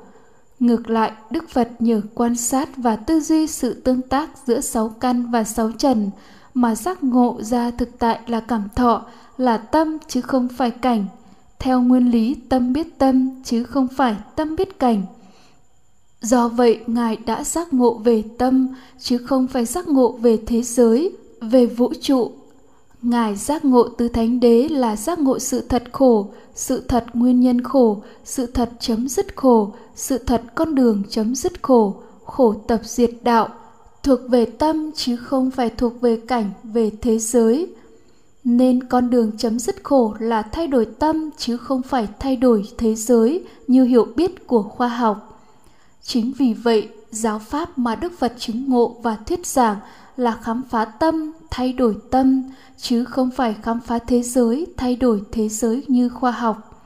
Ngược lại, đức phật nhờ quan sát và tư duy sự tương tác giữa sáu căn và sáu trần mà giác ngộ ra thực tại là cảm thọ, là tâm chứ không phải cảnh. Theo nguyên lý tâm biết tâm chứ không phải tâm biết cảnh. Do vậy, Ngài đã giác ngộ về tâm, chứ không phải giác ngộ về thế giới, về vũ trụ. Ngài giác ngộ từ Thánh Đế là giác ngộ sự thật khổ, sự thật nguyên nhân khổ, sự thật chấm dứt khổ, sự thật con đường chấm dứt khổ, khổ tập diệt đạo, thuộc về tâm chứ không phải thuộc về cảnh về thế giới nên con đường chấm dứt khổ là thay đổi tâm chứ không phải thay đổi thế giới như hiểu biết của khoa học chính vì vậy, giáo pháp mà đức phật chứng ngộ và thuyết giảng là khám phá tâm, thay đổi tâm, chứ không phải khám phá thế giới, thay đổi thế giới như khoa học.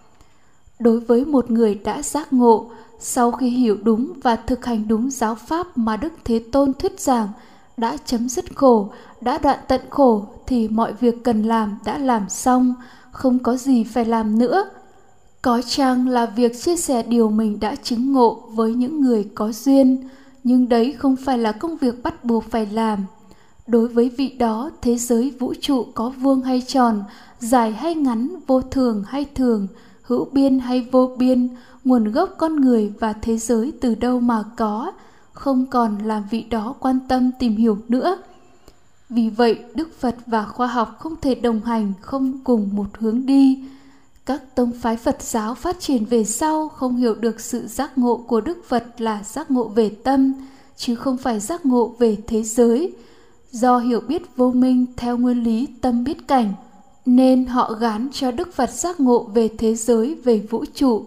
Đối với một người đã giác ngộ, sau khi hiểu đúng và thực hành đúng giáo pháp mà đức thế tôn thuyết giảng, đã chấm dứt khổ, đã đoạn tận khổ, thì mọi việc cần làm đã làm xong, không có gì phải làm nữa có chăng là việc chia sẻ điều mình đã chứng ngộ với những người có duyên, nhưng đấy không phải là công việc bắt buộc phải làm. Đối với vị đó, thế giới vũ trụ có vuông hay tròn, dài hay ngắn, vô thường hay thường, hữu biên hay vô biên, nguồn gốc con người và thế giới từ đâu mà có, không còn làm vị đó quan tâm tìm hiểu nữa. Vì vậy, đức phật và khoa học không thể đồng hành, không cùng một hướng đi các tông phái phật giáo phát triển về sau không hiểu được sự giác ngộ của đức phật là giác ngộ về tâm, chứ không phải giác ngộ về thế giới. Do hiểu biết vô minh theo nguyên lý tâm biết cảnh, nên họ gán cho đức phật giác ngộ về thế giới về vũ trụ.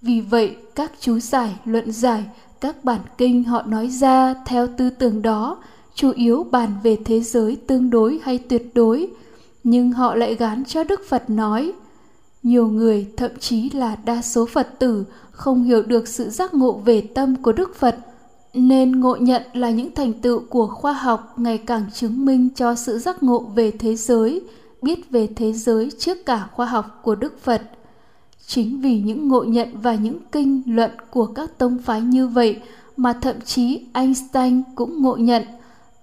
Vì vậy, các chú giải, luận giải, các bản kinh họ nói ra theo tư tưởng đó, chủ yếu bàn về thế giới tương đối hay tuyệt đối. Nhưng họ lại gán cho đức phật nói nhiều người, thậm chí là đa số phật tử, không hiểu được sự giác ngộ về tâm của đức phật, nên ngộ nhận là những thành tựu của khoa học ngày càng chứng minh cho sự giác ngộ về thế giới, biết về thế giới trước cả khoa học của đức phật. Chính vì những ngộ nhận và những kinh luận của các tông phái như vậy mà thậm chí einstein cũng ngộ nhận,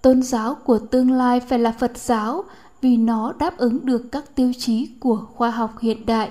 tôn giáo của tương lai phải là phật giáo vì nó đáp ứng được các tiêu chí của khoa học hiện đại.